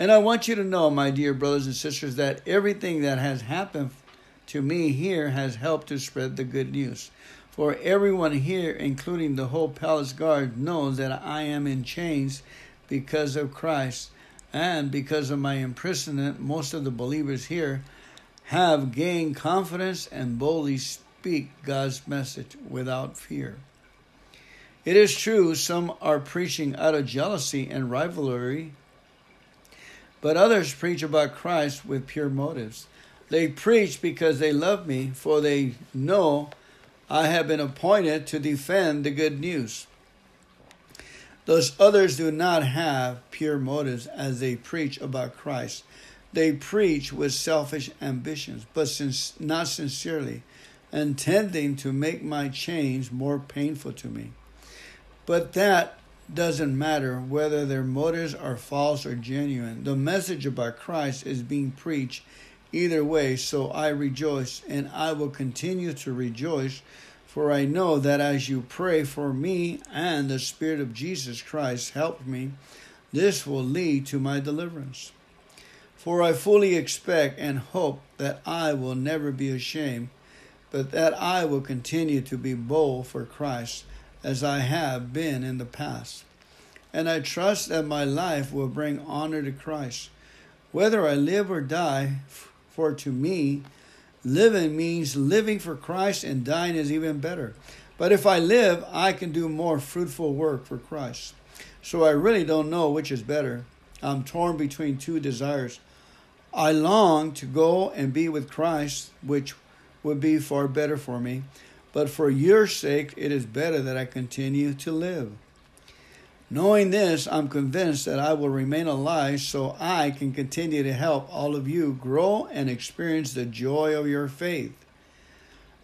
[SPEAKER 1] And I want you to know, my dear brothers and sisters, that everything that has happened to me here has helped to spread the good news. For everyone here, including the whole palace guard, knows that I am in chains because of Christ. And because of my imprisonment, most of the believers here have gained confidence and boldly speak God's message without fear. It is true, some are preaching out of jealousy and rivalry, but others preach about Christ with pure motives. They preach because they love me, for they know I have been appointed to defend the good news. Those others do not have pure motives as they preach about Christ. They preach with selfish ambitions, but since not sincerely, intending to make my change more painful to me. But that doesn't matter whether their motives are false or genuine. The message about Christ is being preached either way, so I rejoice, and I will continue to rejoice for I know that as you pray for me and the Spirit of Jesus Christ help me, this will lead to my deliverance. For I fully expect and hope that I will never be ashamed, but that I will continue to be bold for Christ as I have been in the past. And I trust that my life will bring honor to Christ. Whether I live or die, for to me, Living means living for Christ, and dying is even better. But if I live, I can do more fruitful work for Christ. So I really don't know which is better. I'm torn between two desires. I long to go and be with Christ, which would be far better for me. But for your sake, it is better that I continue to live. Knowing this, I'm convinced that I will remain alive so I can continue to help all of you grow and experience the joy of your faith.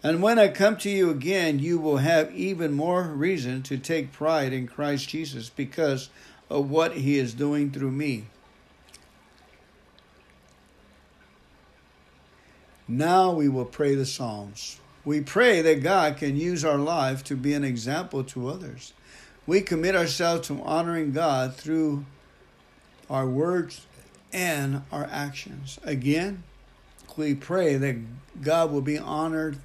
[SPEAKER 1] And when I come to you again, you will have even more reason to take pride in Christ Jesus because of what he is doing through me. Now we will pray the Psalms. We pray that God can use our life to be an example to others we commit ourselves to honoring God through our words and our actions. Again, we pray that God will be honored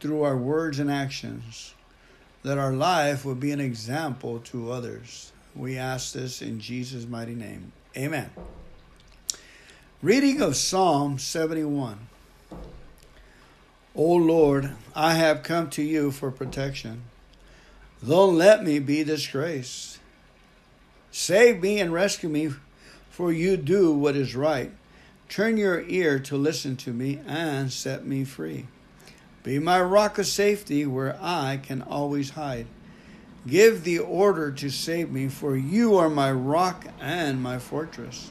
[SPEAKER 1] through our words and actions, that our life will be an example to others. We ask this in Jesus' mighty name. Amen. Reading of Psalm 71. O Lord, I have come to you for protection. Don't let me be disgraced. Save me and rescue me, for you do what is right. Turn your ear to listen to me and set me free. Be my rock of safety where I can always hide. Give the order to save me, for you are my rock and my fortress.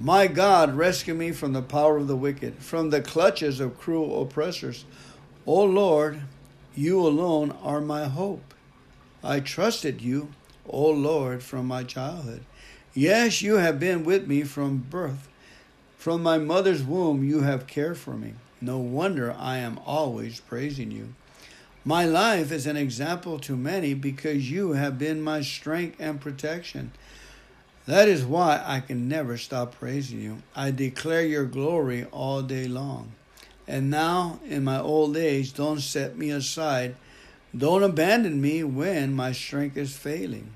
[SPEAKER 1] My God, rescue me from the power of the wicked, from the clutches of cruel oppressors. O Lord, you alone are my hope. I trusted you, O Lord, from my childhood. Yes, you have been with me from birth. From my mother's womb, you have cared for me. No wonder I am always praising you. My life is an example to many because you have been my strength and protection. That is why I can never stop praising you. I declare your glory all day long. And now, in my old age, don't set me aside. Don't abandon me when my strength is failing.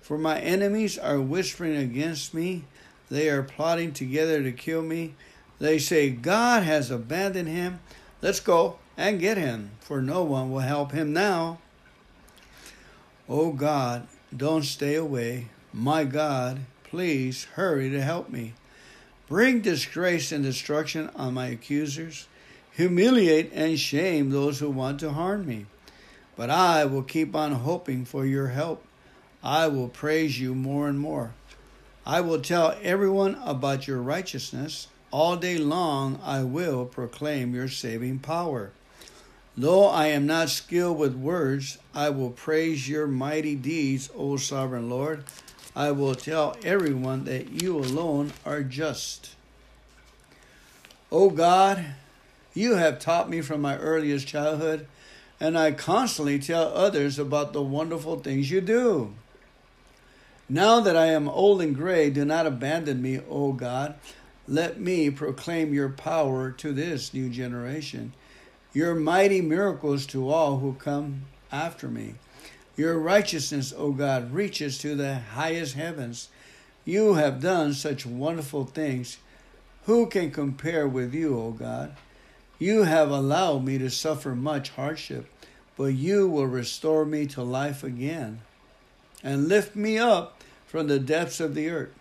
[SPEAKER 1] For my enemies are whispering against me. They are plotting together to kill me. They say, God has abandoned him. Let's go and get him, for no one will help him now. Oh God, don't stay away. My God, please hurry to help me. Bring disgrace and destruction on my accusers. Humiliate and shame those who want to harm me. But I will keep on hoping for your help. I will praise you more and more. I will tell everyone about your righteousness. All day long I will proclaim your saving power. Though I am not skilled with words, I will praise your mighty deeds, O sovereign Lord. I will tell everyone that you alone are just. O God, you have taught me from my earliest childhood, and I constantly tell others about the wonderful things you do. Now that I am old and gray, do not abandon me, O God. Let me proclaim your power to this new generation, your mighty miracles to all who come after me. Your righteousness, O God, reaches to the highest heavens. You have done such wonderful things. Who can compare with you, O God? You have allowed me to suffer much hardship, but you will restore me to life again and lift me up from the depths of the earth.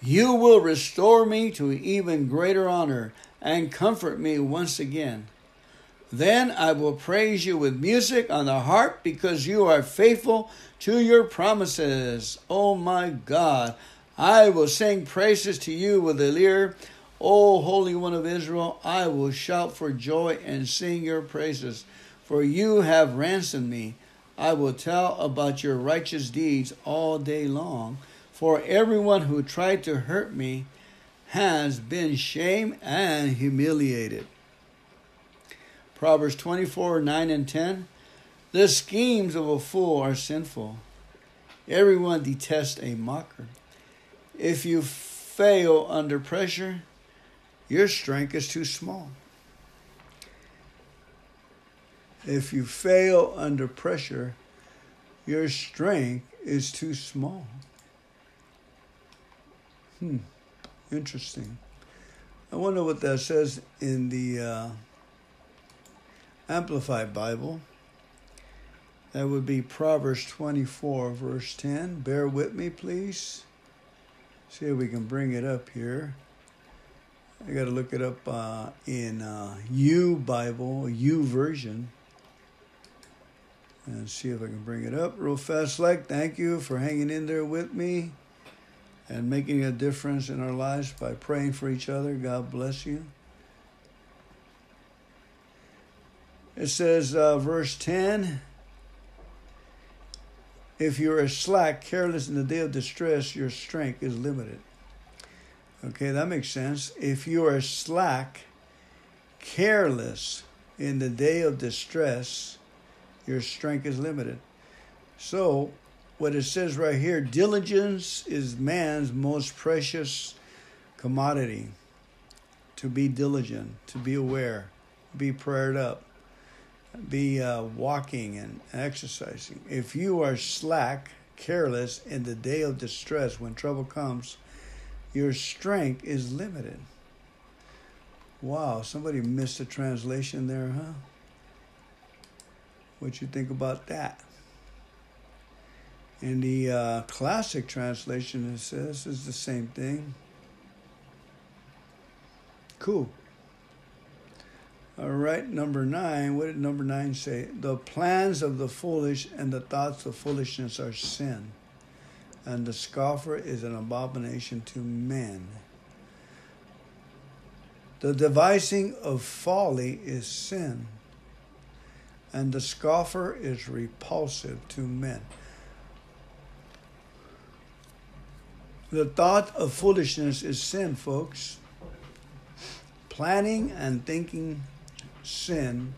[SPEAKER 1] You will restore me to even greater honor and comfort me once again. Then I will praise you with music on the harp because you are faithful to your promises. Oh my God, I will sing praises to you with the lyre. O Holy One of Israel, I will shout for joy and sing your praises, for you have ransomed me. I will tell about your righteous deeds all day long, for everyone who tried to hurt me has been shamed and humiliated. Proverbs 24 9 and 10. The schemes of a fool are sinful. Everyone detests a mocker. If you fail under pressure, your strength is too small. If you fail under pressure, your strength is too small. Hmm, interesting. I wonder what that says in the uh, Amplified Bible. That would be Proverbs 24, verse 10. Bear with me, please. See if we can bring it up here. I got to look it up uh, in uh, U Bible, YouVersion, and see if I can bring it up real fast. Like, thank you for hanging in there with me and making a difference in our lives by praying for each other. God bless you. It says, uh, verse 10 If you are slack, careless in the day of distress, your strength is limited. Okay, that makes sense. If you are slack, careless in the day of distress, your strength is limited. So, what it says right here diligence is man's most precious commodity. To be diligent, to be aware, be prayed up, be uh, walking and exercising. If you are slack, careless in the day of distress, when trouble comes, your strength is limited. Wow, somebody missed a translation there, huh? What you think about that? In the uh, classic translation, it says is the same thing. Cool. All right, number nine. What did number nine say? The plans of the foolish and the thoughts of foolishness are sin and the scoffer is an abomination to men. The devising of folly is sin, and the scoffer is repulsive to men. The thought of foolishness is sin, folks. Planning and thinking sin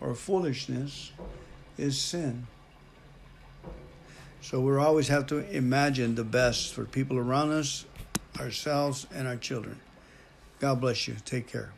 [SPEAKER 1] or foolishness is sin. So we always have to imagine the best for people around us, ourselves, and our children. God bless you. Take care.